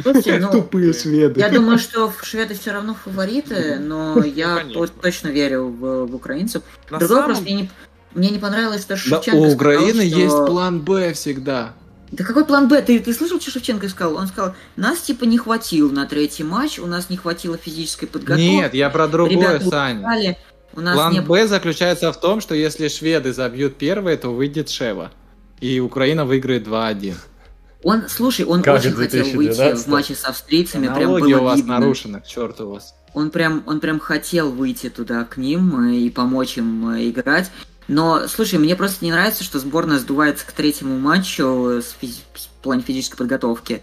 Слушайте, ну, Тупые шведы. Я думаю, что шведы все равно фавориты, но я конечно. то- точно верю в, в украинцев. На Другой самом- вопрос, мне не, мне не понравилось, что Да, Шевченко у сказал, Украины что- есть план Б всегда. Да какой план Б? Ты, ты слышал, что Шевченко сказал? Он сказал, нас типа не хватило на третий матч, у нас не хватило физической подготовки. Нет, я про другое, Ребята Сань. устали, у нас План не Б заключается в том, что если шведы забьют первые, то выйдет Шева. И Украина выиграет 2-1. Он, слушай, он Как очень хотел выйти 2012? в матче с австрийцами, прям Аналогия было у вас видно. нарушена, к черту вас. Он прям, он прям хотел выйти туда к ним и помочь им э, играть. Но, слушай, мне просто не нравится, что сборная сдувается к третьему матчу с физи- в плане физической подготовки.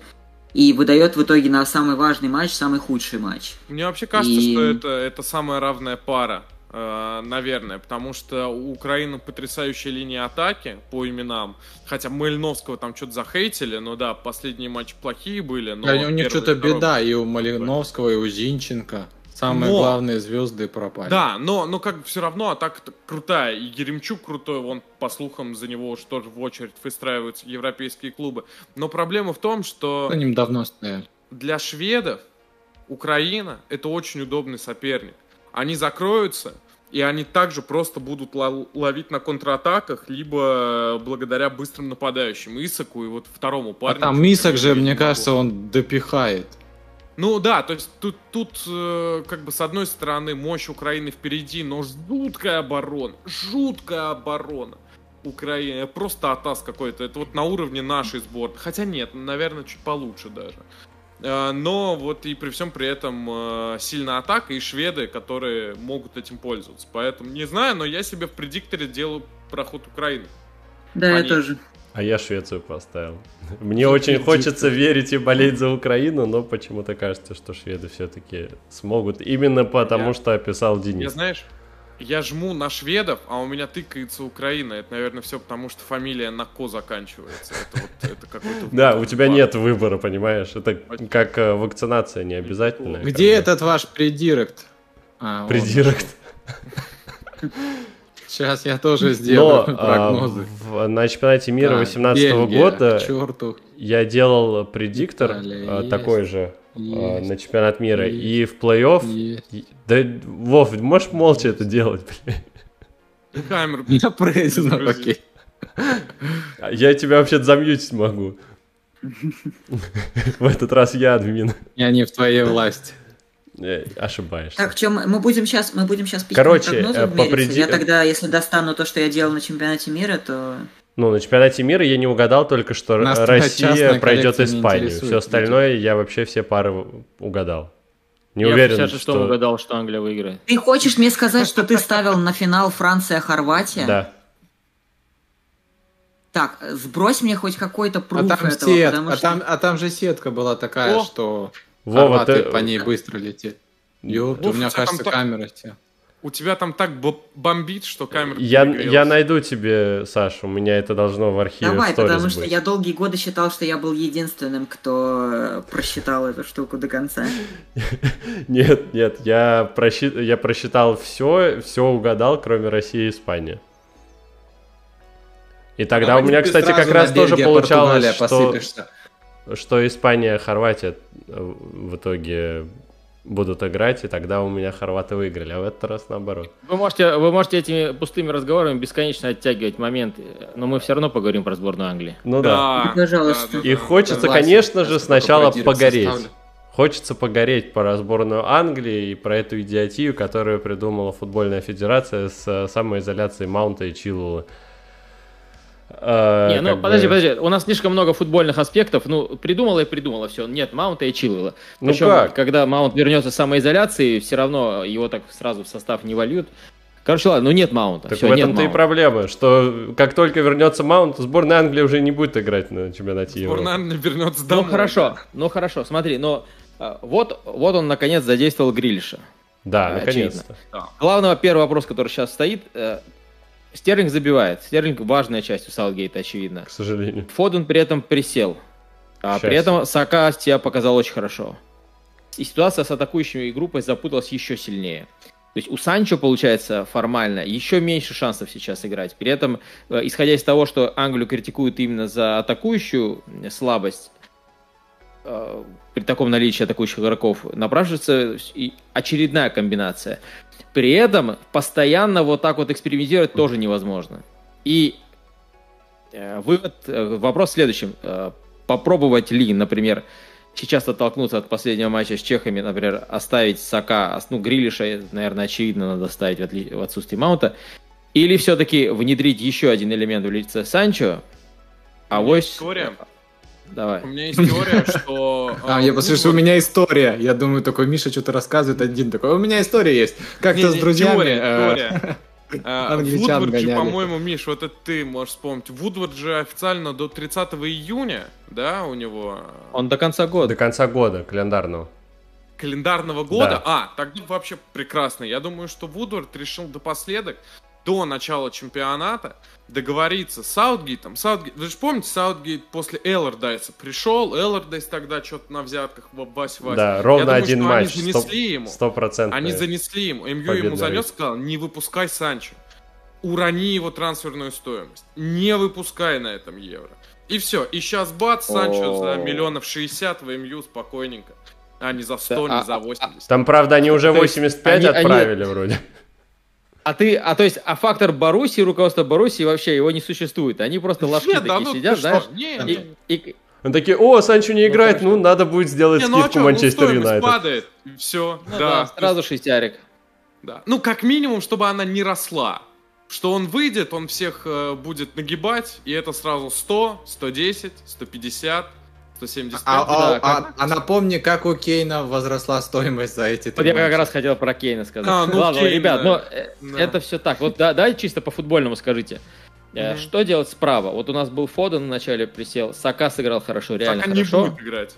И выдает в итоге на самый важный матч самый худший матч. Мне вообще кажется, И- что это, это самая равная пара, э, наверное, потому что у Украины потрясающая линия атаки по именам. Хотя Мальновского там что-то захейтили, но да, последние матчи плохие были. Но Да, у них что-то беда и у Малиновского, и у Зинченко. Самые Но- главные звезды пропали. Да, но, но как все равно атака крутая. И Еремчук крутой, вон, по слухам, за него уж тоже в очередь выстраиваются европейские клубы. Но проблема в том, что... За ним давно стояли. для шведов Украина это очень удобный соперник. Они закроются, и они также просто будут ло- ловить на контратаках, либо благодаря быстрым нападающим Исаку и вот второму А парню. там который Мисок же, мне кажется, он допихает. Ну да, то есть тут, тут э, как бы с одной стороны мощь Украины впереди, но жуткая оборона, жуткая оборона Украины, просто атас какой-то, это вот на уровне нашей сборной, хотя нет, наверное, чуть получше даже. Э, Но вот и при всем при этом э, сильная атака и шведы, которые могут этим пользоваться. Поэтому не знаю, но я себе в предикторе делаю проход Украины. Да, я Они- тоже. А я Швецию поставил. Мне очень хочется верить и болеть за Украину, но почему-то кажется, что шведы все-таки смогут. Именно потому, Я- что описал Я Денис. знаешь, я жму на шведов, а у меня тыкается Украина. Это, наверное, все потому, что фамилия на ко заканчивается. Это вот это какой-то. Да, у тебя нет выбора, понимаешь? Это как э, вакцинация не обязательно. Где этот ваш предирект? А, вот. Придирект. Сейчас я тоже сделаю Но а, прогнозы. в- на чемпионате мира Так, 2018 Бельгия, года я делал предиктор Италия а, есть. такой же а, Есть, на чемпионат мира. Есть. И в плей-офф... Да, Вов, можешь молча это делать, блин? Камеру. Я Загрузи. окей. А Я тебя вообще замьютить могу. В этот раз я админ. Я не в твоей власти. Э, Ошибаешься. Так, чем мы будем сейчас, мы будем сейчас Короче, э, по преди- Я тогда, если достану то, что я делал на чемпионате мира, то Ну, на чемпионате мира я не угадал только, что Нас Россия пройдет Испанию. Все остальное я вообще все пары угадал. Не я уверен, в 56-м что... угадал, что Англия выиграет. ты хочешь мне сказать, что ты ставил на финал Франция-Хорватия? Да. Так, сбрось мне хоть какой-то А пруф там, этого, сет- потому а, что... там, а там же сетка была такая, О! что Вова, хорваты ты... по ней быстро летели. Ёпта, у Вов, меня, у тебя там кажется, так- камера те. У тебя там так бо- бомбит, что камера. Я, я найду тебе, Саша, у меня это должно в архиве Давай, потому что быть. я долгие годы считал, что я был единственным, кто э, просчитал эту штуку до конца. Нет, нет, я, просчит... я просчитал все, все угадал, кроме России и Испании. И тогда у меня, кстати, как раз тоже Португалия получалось, что, посыпешься. Что Испания, Хорватия э, в итоге будут играть, и тогда у меня хорваты выиграли, а в этот раз наоборот. Вы можете, вы можете этими пустыми разговорами бесконечно оттягивать моменты, но мы все равно поговорим про сборную Англии. Ну да. Да, Пожалуйста. да, да, И хочется, Согласен. конечно же, сначала погореть. составлю. Хочется погореть про сборную Англии и про эту идиотию, которую придумала футбольная федерация с самоизоляцией Маунта и Чилула. Э, Не, ну подожди, бы- подожди, у нас слишком много футбольных аспектов. Ну, придумала и придумала все. Нет, Маунта и Чилвелла. Ну Причем, как? когда Маунт вернется с самоизоляции, все равно его так сразу в состав не вольют. Короче, ладно, ну нет Маунта. Так Всё, в этом-то и проблема, что как только вернется Маунт, сборная Англии уже не будет играть на чемпионате Европы. Сборная Англии вернется Ну домой. хорошо, ну хорошо, смотри, но а, вот, вот он наконец задействовал Грильша. Да, Очевидно. наконец-то. Главный первый вопрос, который сейчас стоит, э, Стерлинг забивает. Стерлинг важная часть у Саутгейта, очевидно. К сожалению. Фоден при этом присел. А при Счастье. этом Сака себя показал очень хорошо. И ситуация с атакующей группой запуталась еще сильнее. То есть у Санчо, получается, формально еще меньше шансов сейчас играть. При этом, э, исходя из того, что Англию критикуют именно за атакующую слабость, при таком наличии атакующих игроков, напрашивается и очередная комбинация. При этом постоянно вот так вот экспериментировать тоже невозможно. И э, вывод, э, вопрос в следующем. Э, Попробовать ли, например, сейчас оттолкнуться от последнего матча с чехами, например, оставить Сака, ну, Грилиша, наверное, очевидно, надо ставить в, отли- в отсутствие Маунта, или все-таки внедрить еще один элемент в лице Санчо, а У меня вось... История. Давай. У меня есть теория, что... А, э, я послушал, у Вудворд- меня история. Я думаю, такой Миша что-то рассказывает один такой. У меня история есть. Как-то с друзьями. Теория, э, теория. А, англичан Вудвард же, гоняли. по-моему, Миш, вот это ты можешь вспомнить. Вудвард же официально до 30 июня, да, у него э, Он до конца года. До конца года календарного. календарного года. Да. А, тогда вообще прекрасно. Я думаю, что Вудвард решил напоследок, до начала чемпионата, договориться с Саутгейтом. Саутгейт, вы же помните, Саутгейт после Эллардайса пришел, Эллардайс тогда что-то на взятках в Вась Вась. Да, ровно думаю, один матч. Они занесли ему. Сто процентов. Они занесли ему. МЮ ему занес, сказал, не выпускай Санчо. Урони его трансферную стоимость. Не выпускай на этом евро. И все. И сейчас бац, Санчо за миллионов 60 в МЮ спокойненько. А не за 100, Да, не а- за 80. Там, правда, они уже То есть 85 они- они- отправили вроде. А ты, а то есть, а фактор Боруссии, руководство Боруссии вообще его не существует. Они просто ложки Нет, да такие ну ты сидят, знаешь. Не, И, и- Он такие, о, Санчо не Ну, играет, хорошо. ну надо будет сделать Не, ну а скидку чё, ну Манчестер стоимость Юнайтед. падает, все, ну да. да, сразу шестярик. Да. Ну, как минимум, чтобы она не росла. Что он выйдет, он всех э, будет нагибать, и это сразу 100, 110, 150, 175. А, а- да, а- а напомни, как у Кейна возросла стоимость за эти Вот я как раз хотел про Кейна сказать. А, ну, Ладно, Кейн, ребят, да. но э, Да. это все так. Вот да, давайте чисто по футбольному скажите. Мгм. Что делать справа? Вот у нас был Фоден в начале присел, Сака сыграл хорошо, реально Сака не хорошо. будет играть.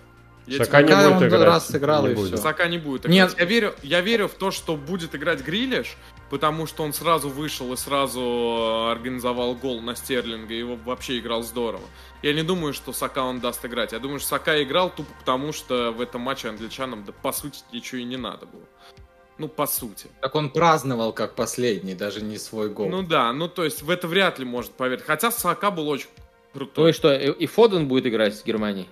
Я Сака не будет он играть. раз сыграл, не и будет. всё. Сака не будет Нет. играть. Я верю, я верю в то, что будет играть Грилиш, потому что он сразу вышел и сразу э, организовал гол на Стерлинга, и его вообще играл здорово. Я не думаю, что Сака он даст играть. Я думаю, что Сака играл тупо потому, что в этом матче англичанам, да по сути, ничего и не надо было. Ну, по сути. Так он праздновал как последний, даже не свой гол. Ну да, ну то есть в это вряд ли может поверить. Хотя Сака был очень Ну крутой. и что, и и Фоден будет играть с Германией?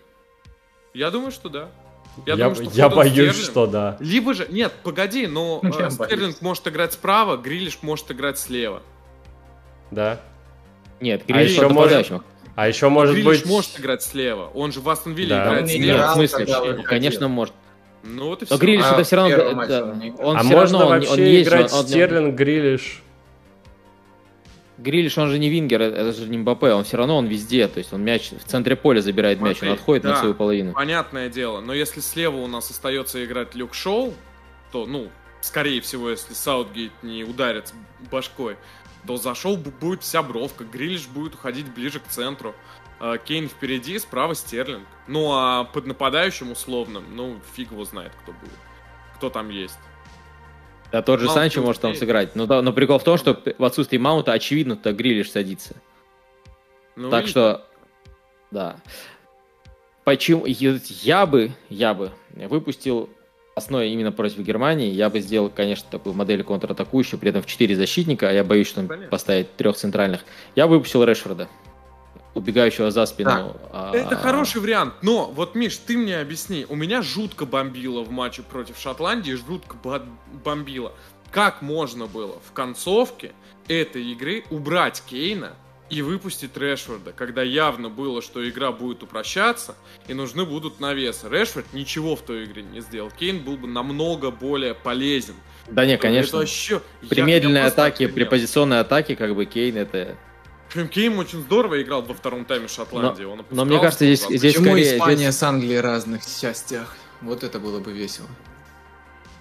Я думаю, что да. Я, думаю, что я боюсь, Стерлинг- что да. Либо же... Нет, погоди, но Я э, боюсь. Стерлинг может играть справа, Грилиш может играть слева. Да. Нет, А Грилиш еще под может-. А еще может Грилиш быть... может играть слева. Он же в Астон Вилле Да. играет Он не слева. Нет, в смысле, конечно, может. Ну вот и Но все. Грилиш А это все в равно... да, он он а все можно равно, он, вообще он есть, играть он- он- Стерлинг, Грилиш? Грилиш, он же не вингер, это это же не Мбаппе, он все равно он везде, то есть он мяч в центре поля забирает мяч, он Смотри, отходит на да. свою половину. Понятное дело. Но если слева у нас остается играть Люк Шоу, то, ну, скорее всего, если Саутгейт не ударит башкой, то за Шоу бу- будет вся бровка. Грилиш будет уходить ближе к центру. А, Кейн впереди, справа Стерлинг. Ну, а под нападающим условным, ну, фиг его знает, кто будет. Кто там есть. Да тот же Маунт Санчо может там сыграть. Но, да, но прикол в том, что в отсутствии Маунта, очевидно-то Грилиш садится. Ну, так и- что, да. Почему? Я бы, я бы выпустил основной именно против Германии. Я бы сделал, конечно, такую модель контратакующую, при этом в 4 защитника. а Я боюсь, что он Понятно. поставит трех центральных. Я бы выпустил Решфорда, убегающего за спину. а, Это хороший вариант, но вот, Миш, ты мне объясни. У меня жутко бомбило в матче против Шотландии, жутко бо- бомбило. Как можно было в концовке этой игры убрать Кейна и выпустить Решфорда, когда явно было, что игра будет упрощаться и нужны будут навесы. Решфорд ничего в той игре не сделал. Кейн был бы намного более полезен. Да не, Это конечно. вообще- При я- медленной атаке, при позиционной атаке, как бы Кейн это... Прям Кейн очень здорово играл во втором тайме Шотландии. Он но мне кажется, здесь- здесь Почему скорее- Испания здесь- с Англией разных частях? Вот это было бы весело.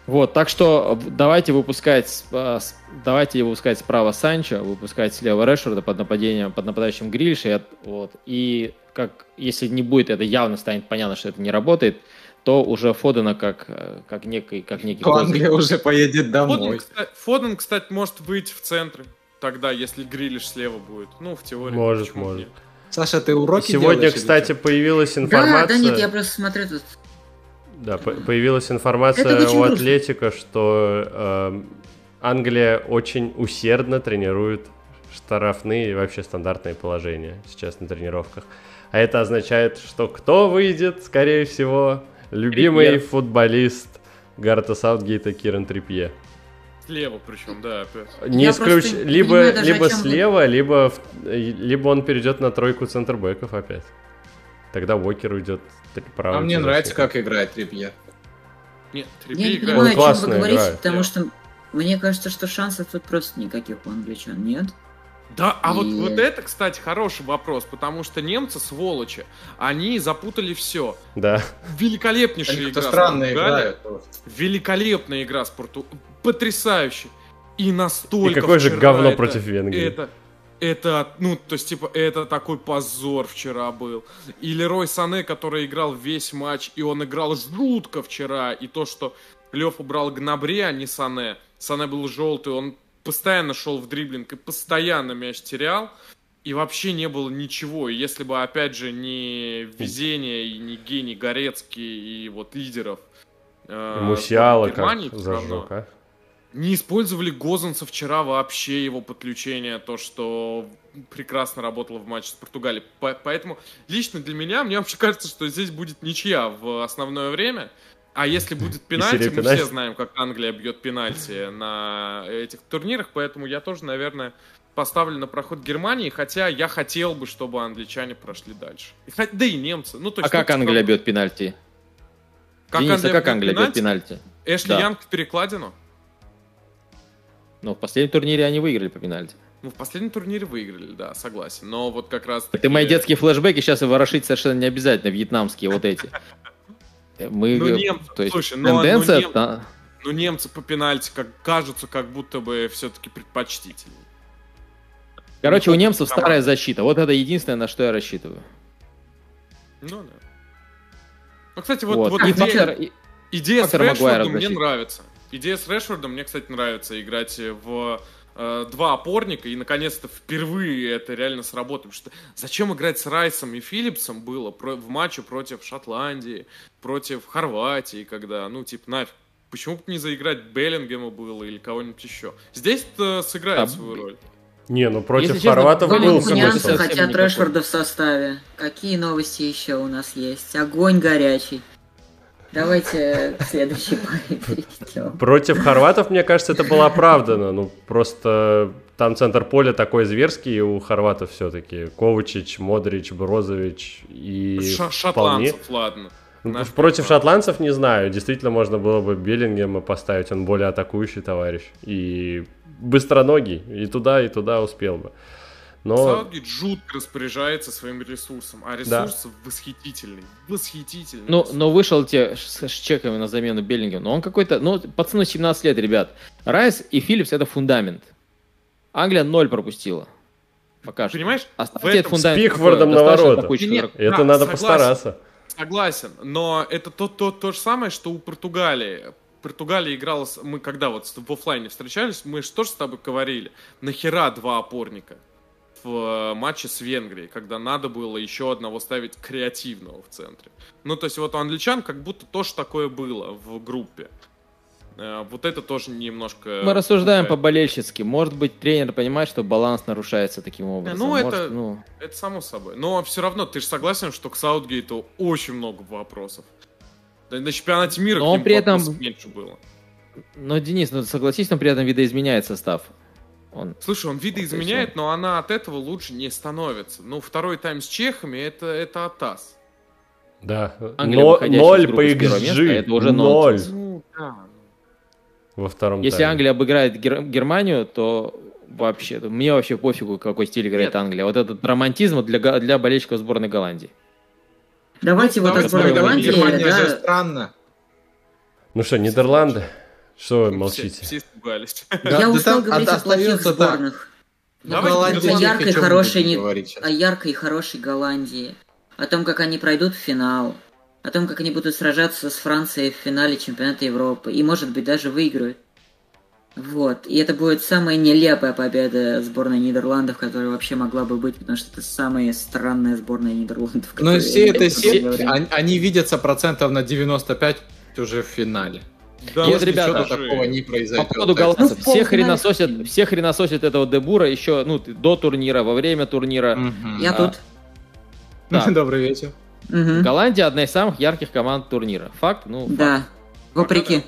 Вот, так что э, давайте выпускать, с- давайте выпускать справа Санчо, выпускать слева Решфорда под нападением, под нападающим Грильша, и, от- вот, и как, если не будет, это явно станет понятно, что это не работает, то уже Фодена как, э, как некий, как некий. Англия уже поедет Фоден, домой. кстати, Фоден, кстати, может выйти в центре. Тогда, если Грилиш слева будет. Ну, в теории. Может, может. нет? Саша, ты уроки Сегодня, делаешь или кстати, что? появилась Да, информация... да нет, я просто смотрю тут. Да, по- появилась информация у грустно. Атлетика, что эм, Англия очень усердно тренирует штрафные и вообще стандартные положения сейчас на тренировках. А это означает, что кто выйдет, скорее всего, любимый Трипье. футболист Гарта Саутгейта Киран Трипье. Слева причем, да, опять. Не Я исключ... просто не либо, понимаю либо чем вы. слева, либо, в- либо он перейдет на тройку центрбеков опять. Тогда Уокер уйдет правым. А мне нравится, как играет Трипье. Нет, Я Трипье не играет. понимаю, о чем вы говорите, играет, потому что мне кажется, что шансов тут просто никаких у англичан нет. Да, а вот, И- вот это, кстати, хороший вопрос, потому что немцы, сволочи, они запутали все. Да. Великолепнейшая Они игра. кто с странно Португалией. играют. просто. Великолепная игра с Порту... Потрясающе. И настолько И какое же говно это- против Венгрии. Это, это, ну, то есть, типа, это такой позор вчера был. И Лерой Сане, который играл весь матч, и он играл жутко вчера. И то, что Лев убрал Гнабре, а не Сане. Сане был желтый, он постоянно шел в дриблинг и постоянно мяч терял. И вообще не было ничего. И если бы, опять же, не везение и не гений Горецкий и вот лидеров э, Мусиала Германии как равно. зажег, а? Не использовали Гозанса вчера вообще его подключение, то, что прекрасно работало в матче с Португалией. По- Поэтому лично для меня, мне вообще кажется, что здесь будет ничья в основное время. А если будет пенальти, мы пенальти. все знаем, как Англия бьет пенальти на этих турнирах, поэтому я тоже, наверное, поставлю на проход Германии, хотя я хотел бы, чтобы англичане прошли дальше. Да и немцы. Ну, то А есть, как ну, Англия бьет пенальти? Как Денис, а Англия как бьет Англия бьет пенальти? Эшли Да. Янг в перекладину. Ну, в последнем турнире они выиграли по пенальти. Ну, в последнем турнире выиграли, да, согласен. Но вот как раз... Ты мои детские флешбеки сейчас и ворошить совершенно не обязательно, вьетнамские вот эти. Мы, Ну, э, немцы, то есть слушай, ну, тенденция, ну, нем- та- Ну, немцы по пенальти как кажутся как будто бы все-таки предпочтительнее. короче, у немцев команда. старая защита. Вот это единственное, на что я рассчитываю. Ну, да. Ну, кстати, вот, Вот. вот идея- фактор- Идея Фактор с Решфордом мне нравится. Идея с Решфордом мне, кстати, нравится играть в э, два опорника, и наконец-то впервые это реально сработало. Потому что зачем играть с Райсом и Филлипсом было про- в матче против Шотландии, против Хорватии, когда, ну, типа, нафиг. Почему бы не заиграть Беллингема было или кого-нибудь еще? Здесь-то сыграет А, свою роль. Не, ну против Если честно, хорватов Блин, был смысл. никакой. Решфорда в составе. Какие новости еще у нас есть? Огонь горячий. Давайте к следующей паре перейдем. Против хорватов, мне кажется, это было оправдано. Ну, просто там центр поля такой зверский у хорватов все-таки. Ковачич, Модрич, Брозович и вполне... Шотландцев, ладно. Ну, Наш Против Шотланд. шотландцев не знаю. Действительно, можно было бы Беллингема поставить. Он более атакующий товарищ. И быстроногий. И туда, и туда успел бы. Но Саутгейт жутко распоряжается своим ресурсом, а ресурс восхитительный. Восхитительный. Ну, но вышел те с, с чеками на замену Беллингема. Но он какой-то... Ну, пацану 17 лет, ребят. Райс и Филлипс — это фундамент. Англия ноль пропустила. Пока что. Понимаешь, Оставьте этот фундамент. с Пикфордом на ворота. Нет, это Да, надо согласен. постараться. Согласен, но это то, то, то же самое, что у Португалии. Португалия играла, мы когда вот в оффлайне встречались, мы же тоже с тобой говорили, нахера два опорника в э, матче с Венгрией, когда надо было еще одного ставить креативного в центре. Ну, то есть вот у англичан как будто тоже такое было в группе. Э, Вот это тоже немножко... Мы рассуждаем по-болельщицки. Может быть, тренер понимает, что баланс нарушается таким образом. ну, Может, это- ну, Это само собой. Но все равно ты же согласен, что к Саутгейту очень много вопросов. На чемпионате мира Но к нему при этом- меньше было. но, Денис, ну согласись, он при этом видоизменяет состав. Он... Слушай, он виды Вот и изменяет, но она от этого лучше не становится. Ну, второй тайм с чехами это, это атас. Да. Англия, Но, ноль по первого места, XG. это уже Ноль. Ну, да. во втором Если тайме. Англия обыграет Гер- Германию, то вообще, мне вообще пофигу, какой стиль играет Нет. Англия. Вот этот романтизм для, для болельщиков сборной Голландии. Давайте вот давайте от сборной. Голландии, Германия же да, странно. Ну что, Нидерланды? Что вы Все, молчите? все испугались. Да- я да устал там говорить о плохих сборных. Я Давайте о яркой, хорошей, не- о яркой и хорошей Голландии. О том, как они пройдут в финал. О том, как они будут сражаться с Францией в финале чемпионата Европы. И, может быть, даже выиграют. Вот. И это будет самая нелепая победа сборной Нидерландов, которая вообще могла бы быть, потому что это самая странная сборная Нидерландов. Но все это все, они, они видятся процентов на 95 уже в финале. Да, Если ребята, такого не По произойдет. поводу так голландцев, Ну, в все полфинале хренососят, фильм. все хренососят этого Дебура еще ну, до турнира, во время турнира. Мгм. Я А, тут. Да. Добрый вечер. Мгм. Голландия одна из самых ярких команд турнира. Факт? Ну, факт. Да. Вопреки.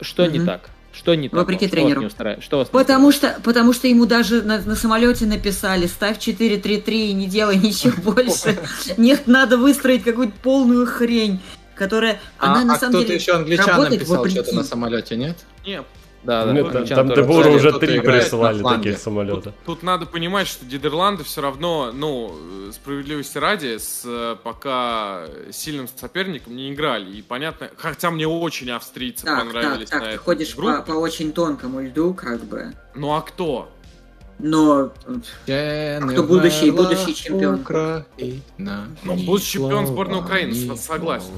Что не Мгм. так? Что не так? Вопреки Что вас тренеру. не устраивает? Что вас не Потому что, потому что ему даже на, на самолете написали, ставь 4-3-3 и не делай ничего больше. Нет, надо выстроить какую-то полную хрень, которая, А, она на а самом кто-то деле еще англичанам работает писал вопреки. что-то на самолете, нет? Нет, Да, да, Нет, да, там- там Кто-то уже три присылали таких самолета. Тут, тут надо понимать, что Нидерланды все равно, ну, справедливости ради, с э, пока сильным соперником не играли. И понятно, хотя мне очень австрийцы Так, так, понравились так, на ты ходишь по, группе. по очень тонкому льду, как бы. Ну а кто? Но Кто будущий- будущий чемпион? Украина, Ну, будущий чемпион сборной Украины, согласен.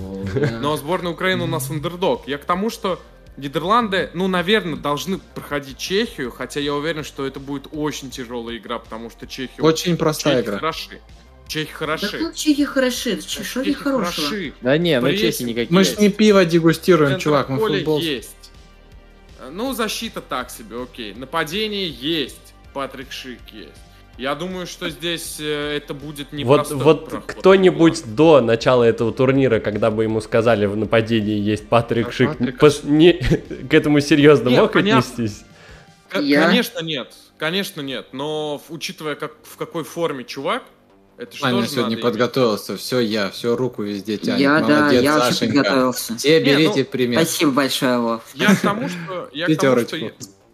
Но сборная Украины у нас андердог. Я к тому, что Нидерланды, ну, наверное, должны проходить Чехию, хотя я уверен, что это будет очень тяжелая игра, потому что Чехия Очень простая Чехи игра. хороши. Чехи да хороши. как чехи хороши, да что Чехи хорошего? хороши. Да не, ну чехи никакие. Мы ж не пиво дегустируем, Центр чувак, мы футбол. есть. Ну, защита так себе, окей. Нападение есть. Патрик Шик есть. Я думаю, что здесь э, это будет не Вот, вот проход. кто-нибудь до начала этого турнира, когда бы ему сказали в нападении есть Патрик А Шик, Патрика пос- не- к этому серьезно Не, мог понятно. отнестись? К- Я- Конечно нет, конечно нет, но учитывая, как, в какой форме чувак, это что же сегодня надо подготовился, все я, все руку везде тянет. Я, да, Молодец, я очень Сашенька. подготовился. Все Не, берите ну, пример. Спасибо большое, Вов. Я к тому, что... Я к тому, что Пятерочку.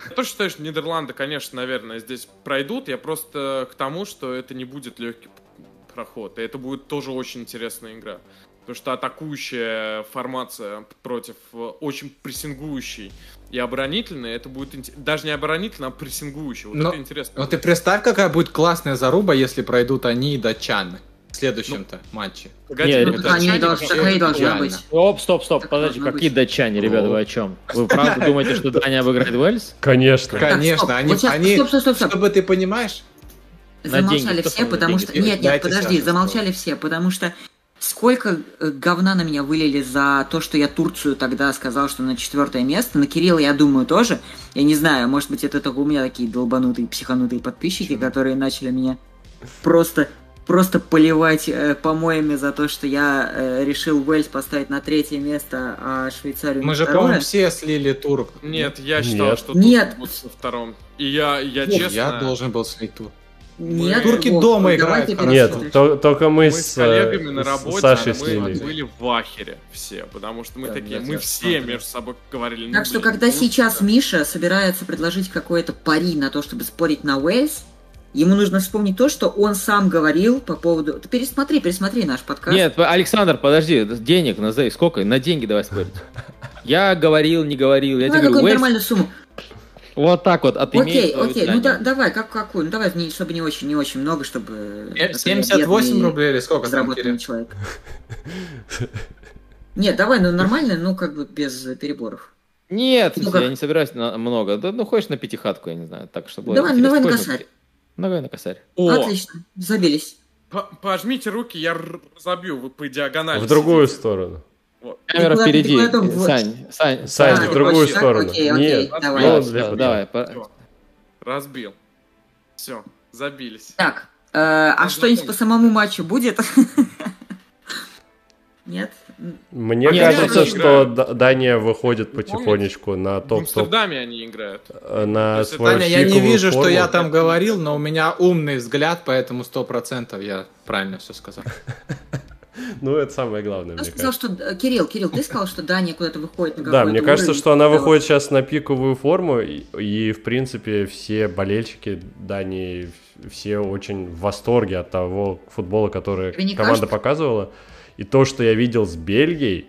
Я- тоже считаю, что Нидерланды, конечно, наверное, здесь пройдут. Я просто к тому, что это не будет легкий проход. И это будет тоже очень интересная игра. Потому что атакующая формация против э, очень прессингующей и оборонительной, это будет даже не оборонительно, а прессингующей. Вот Но- это интересно. Ну ты представь, какая будет классная заруба, если пройдут они и датчаны следующем-то матче. Погоди, Не, ну, они датчане должны, так идеально. быть. Оп, стоп, стоп, Так подожди, должно какие быть. датчане, ребята, вы о чем? Вы правда думаете, что Дания обыграет Уэльс? Конечно. Конечно, они, они стоп, стоп, стоп, стоп. чтобы ты понимаешь, Замолчали все, потому что... Нет, нет, подожди, замолчали все, потому что сколько э, говна на меня вылили за то, что я Турцию тогда сказал, что на четвертое место. На Кирилла, я думаю, тоже. Я не знаю, может быть, это только у меня такие долбанутые, психанутые подписчики, которые начали меня просто просто поливать э, помоями за то, что я э, решил Уэльс поставить на третье место, а Швейцарию мы на же, по-моему, все слили тур. Нет, я считал, Нет. что Нет. тут будет со втором. И я, я Вот, честно... Я должен был слить тур. Нет, Турки Вов, дома играют. Нет, то- только мы, Мы с, с коллегами э, на с работе, Сашей мы слили. были в ахере все, потому что мы Да, такие, да, мы все между собой говорили. ну, Так что, блин, когда ну, сейчас да. Миша собирается предложить какое-то пари на то, чтобы спорить на Уэльс, ему нужно вспомнить то, что он сам говорил по поводу... Ты пересмотри, пересмотри наш подкаст. Нет, Александр, подожди, денег назови, сколько? На деньги давай спорить. Я говорил, не говорил, я Давай тебе говорю, Уэльс, нормальную сумму. вот так вот, отымей Окей, окей, ну да, давай, как, какую? Ну давай, не- чтобы не очень, не очень много, чтобы... Э, это я 78 бедный, рублей или сколько там, человек. Нет, давай, ну нормально, ну как бы без переборов. Нет, Ну как? я не собираюсь на много. Да, ну, хочешь на пятихатку, я не знаю, так, чтобы... Давай, давай на косарь. Давай на косарь. О, Отлично, забились. по- пожмите руки, я разобью, вы по диагонали В другую сидите. сторону. Вот. Камера куда- впереди. Сань, Сань, Сань, А, в другую так? сторону. Окей, окей, Нет, давай. ну, да, давай. по- разбил. Все, забились. Так, э, а что-нибудь по самому матчу будет? Нет? Мне Они кажется, что играют. Дания выходит помните? потихонечку на В топ-топ, Амстердаме они играют. э, на есть свою Таня, я не вижу, что форму. я там говорил, но у меня умный взгляд, поэтому 100% я правильно все сказал. Ну, это самое главное, мне сказал, кажется. что... Кирилл, Кирилл, ты сказал, что Дания куда-то выходит на Да, мне кажется, уровень? что она выходит сейчас на пиковую форму, и, и, в принципе, все болельщики Дании, все очень в восторге от того футбола, который команда кажется? показывала. И то, что я видел с Бельгией,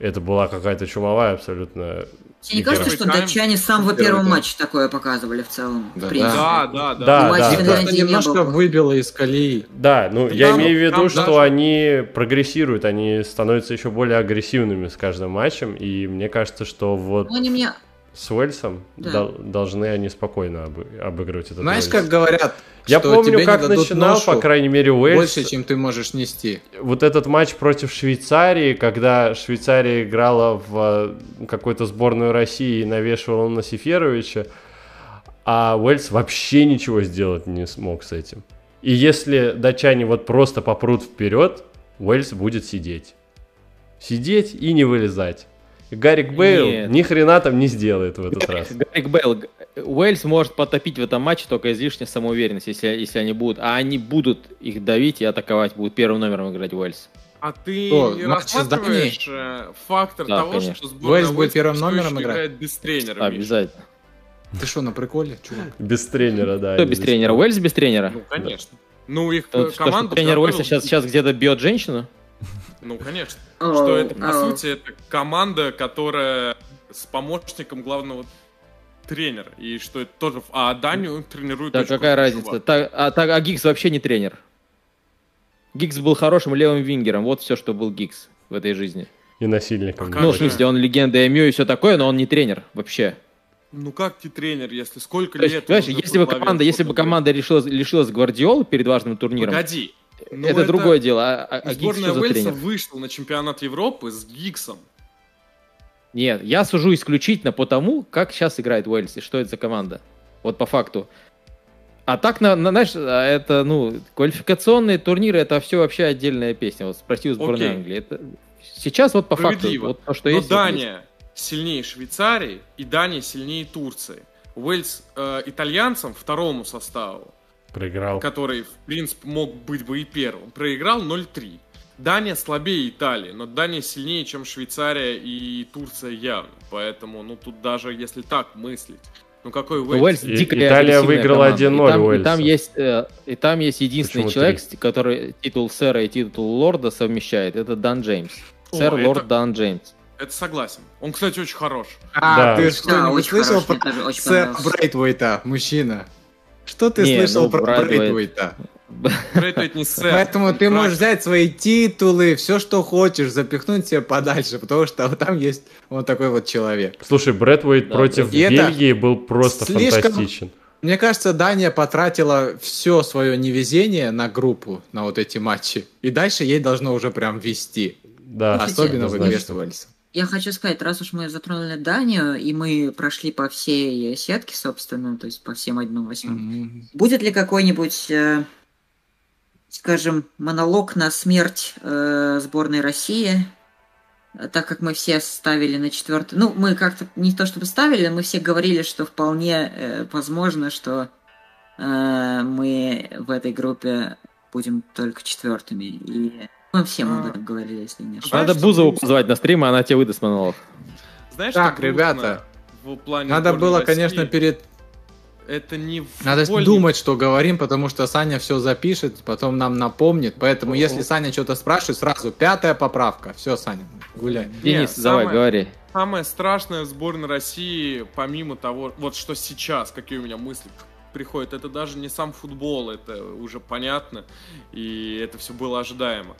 это была какая-то чумовая абсолютно Тебе не кажется, что датчане с самого первого матча такое показывали в целом? Да, в принципе? Да, да, да. Да, да. Финляндией Просто не немножко выбило из колеи. Да, ну Да, я имею в виду, там что даже- они прогрессируют, они становятся еще более агрессивными с каждым матчем, и мне кажется, что вот Ну, они мне... с Уэльсом Да. дол- должны они спокойно обы- обыгрывать этот Знаешь, Уэльс. как говорят, Я что помню, тебе как не дадут начинал, ношу по крайней мере, Уэльс. больше, чем ты можешь нести. Вот этот матч против Швейцарии, когда Швейцария играла в э, какую-то сборную России и навешивала на Сеферовича, а Уэльс вообще ничего сделать не смог с этим. И если датчане вот просто попрут вперед, Уэльс будет сидеть. Сидеть и не вылезать. Гарик Бейл Нет. ни хрена там не сделает в этот раз. Гарик Бейл, Уэльс может потопить в этом матче только излишняя самоуверенность, если, если они будут. А они будут их давить и атаковать, будут первым номером играть Уэльс. А ты не с рассматриваешь э, фактор Да, того, конечно. что сборная Уэльс будет первым номером играть? без тренера, Миш? Обязательно. Ты что, на приколе, чувак? Без тренера, да. Кто без тренера? Уэльс без тренера? Ну, конечно. Ну, их что тренер Уэльса сейчас где-то бьет женщину? Ну, конечно. О, Что это, по о. сути, это команда, которая с помощником главного тренера. И что это тоже... А Данию тренирует Да, какая разница? Так, а, так, а Гиггс вообще не тренер. Гиггс был хорошим левым вингером. Вот все, что был Гиггс в этой жизни. И насильником. А ну, в смысле, он легенда МЮ и все такое, но он не тренер вообще. Ну, как ты тренер, если сколько То есть, лет... понимаешь, уже если бы команда, если бы команда лишилась, лишилась Гвардиолы перед важным турниром, Погоди. Ну, это, другое дело. А, а- а Сборная за Уэльса вышла на чемпионат Европы с Гиксом. Нет, я сужу исключительно по тому, как сейчас играет Уэльс и что это за команда. Вот по факту. А так, на, на- знаешь, а это, ну, квалификационные турниры, это все вообще отдельная песня. Вот спроси у сборной Окей. Англии. Это... Сейчас вот по факту, вот то, что Но есть. вот есть. Дания сильнее Швейцарии и Дания сильнее Турции. Уэльс э, итальянцам, второму составу, Проиграл. который, в принципе, мог быть бы и первым, проиграл 0-3. Дания слабее Италии, но Дания сильнее, чем Швейцария и Турция явно. Поэтому, ну, тут даже если так мыслить, ну какой Уэльс? Уэльс И- дико Италия выиграла команда. 1:0 И. И там есть, э, и там есть единственный Почему человек, три? с- который титул сэра и титул лорда совмещает. Это Дан Джеймс. О, Сэр, это- лорд Дан Джеймс. Это согласен. Он, кстати, очень хорош. А, Да. ты Да, что-нибудь очень слышал про понравился. Брейтвейта, мужчина? Что ты Не, слышал ну, про Брэдвейт- Брейтвейта? Брэдвейт не сэр. Поэтому ты можешь взять свои титулы, все, что хочешь, запихнуть себе подальше, потому что там есть вот такой вот человек. Слушай, Брэд Уэйт Да, против и Бельгии был просто слишком- фантастичен. Мне кажется, Дания потратила все свое невезение на группу, на вот эти матчи. И дальше ей должно уже прям вести. Да, Особенно в. Я хочу сказать, раз уж мы затронули Данию, и мы прошли по всей сетке, собственно, то есть по всем одному восьмым, Мгм. Будет ли какой-нибудь, э, скажем, монолог на смерть э, сборной России? Так как мы все ставили на четвертый. Ну, мы как-то не то чтобы ставили, мы все говорили, что вполне э, возможно, что э, мы в этой группе будем только четвертыми. И мы всем об А. этом говорили, если не ошибаюсь. Надо Бузову грустно? позвать на стрим, а она тебе выдаст монолог. Знаешь, Так, ребята, в плане Надо было, России? конечно, перед... Это не Надо футбольник. думать, что говорим, потому что Саня все запишет, потом нам напомнит. Поэтому, Ого. если Саня что-то спрашивает, сразу пятая поправка. Все, Саня, гуляй. Денис, Не, давай, самое- говори. Самое страшное в сборной России, помимо того, вот что сейчас, какие у меня мысли приходят, это даже не сам футбол, это уже понятно, и это все было ожидаемо.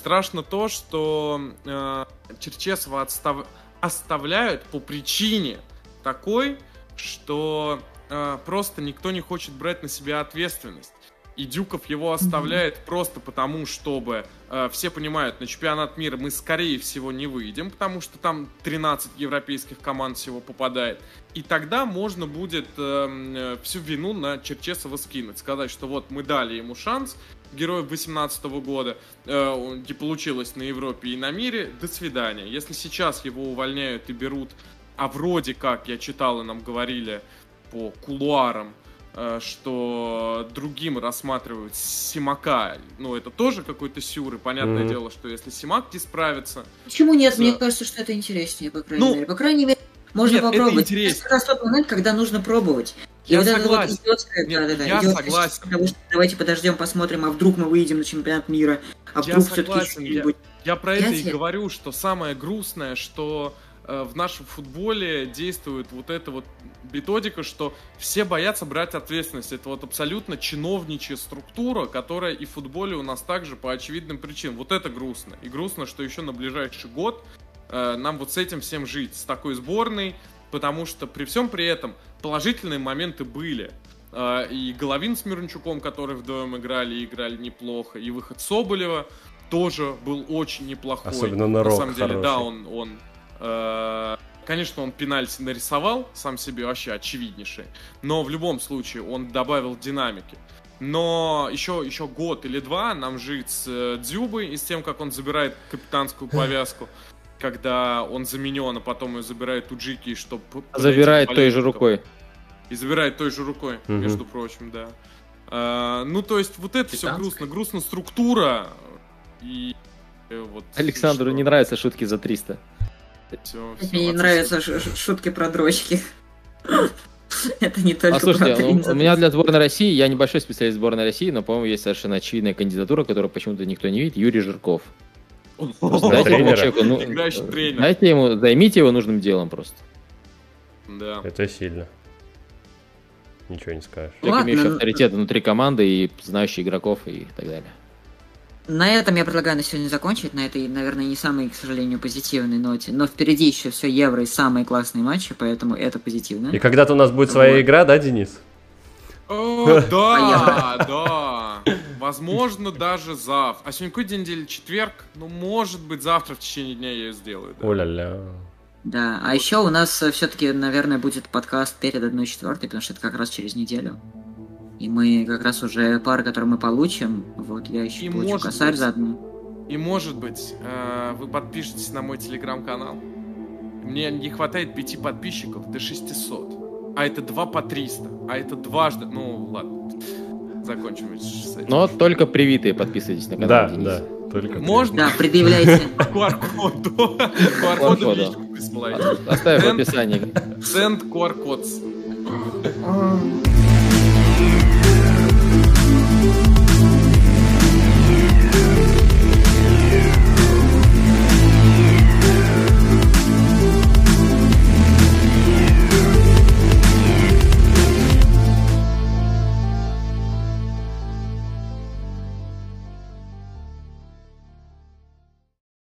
Страшно то, что э, Черчесова отстав- оставляют по причине такой, что э, просто никто не хочет брать на себя ответственность. И Дюков его оставляет просто потому, чтобы э, все понимают, на чемпионат мира мы скорее всего не выйдем, потому что там 13 европейских команд всего попадает. И тогда можно будет эм, э, всю вину на Черчесова скинуть, сказать, что вот мы дали ему шанс, героев 18 года, э, не получилось на Европе и на мире, до свидания. Если сейчас его увольняют и берут, а вроде как, я читал и нам говорили по кулуарам, э, что другим рассматривают Симака, ну это тоже какой-то сюр, и понятное Мгм. дело, что если Симак не справится, Почему нет? Да. Мне кажется, что это интереснее, по крайней Ну, мере. По крайней мере, можно нет, это попробовать. интереснее. Это как раз тот момент, когда нужно пробовать. И Я вот это вот согласен. идиотское, Нет, да-да-да, я идиотское согласен. того, что давайте подождем, посмотрим, а вдруг мы выйдем на чемпионат мира, а Я вдруг все-таки согласен, я-. Я про это и Понимаете? говорю, что самое грустное, что э, в нашем футболе действует вот эта вот методика, что все боятся брать ответственность. Это вот абсолютно чиновничья структура, которая и в футболе у нас также по очевидным причинам. Вот это грустно. И грустно, что еще на ближайший год э, нам вот с этим всем жить, с такой сборной, потому что при всем при этом положительные моменты были. Э, И Головин с Мирончуком, которые вдвоем играли, и играли неплохо, и выход Соболева тоже был очень неплохой. Особенно на рок самом деле, да, хороший. он, он э, конечно, он пенальти нарисовал сам себе вообще очевиднейший, но в любом случае он добавил динамики. Но еще, еще год или два нам жить с э, Дзюбой и с тем, как он забирает капитанскую повязку, когда он заменен, а потом ее забирает Уджики, чтобы... Забирает той же рукой. И забирает той же рукой, Мгм. между прочим, да. А, ну, то есть, вот это все Капитанская. грустно. Грустно структура. И э, вот... Александру что не нравятся шутки за 300. всё- Мне всё не нравятся шутки про дрочки. Это не только А слушайте, про ну, у меня для сборной России, я небольшой специалист сборной России, но, по-моему, есть совершенно очевидная кандидатура, которую почему-то никто не видит, Юрий Жирков. Дайте человеку, ну, дайте ему, займите его нужным делом просто. Да. Это сильно. Ничего не скажешь. Человек, Ладно, имеющий ну- авторитет внутри команды и знающий игроков и так далее. На этом я предлагаю на сегодня закончить, на этой, наверное, не самой, к сожалению, позитивной ноте. Но впереди еще все Евро и самые классные матчи, поэтому это позитивно. И когда-то у нас будет своя Вот. игра, да, Денис? О, да, да. Возможно, даже завтра. А сегодня какой день недели? Четверг? Ну, может быть, завтра в течение дня я ее сделаю. да. Оля-ля. Да, а еще у нас все-таки, наверное, будет подкаст перед одной четвертой, потому что это как раз через неделю. И мы как раз уже пары, которые мы получим, вот я еще И получу косарь быть. заодно. И может быть, э, вы подпишетесь на мой телеграм-канал. Мне не хватает пяти подписчиков до 600. А это два по 300. А это дважды... Ну, ладно. Закончим с этим. Но только привитые подписывайтесь на канал Да, Дениса. да, только. Можно? Да, предъявляйте. QR-коду. QR-коду личку присылайте. Оставим в описании. Send QR-код. Ой.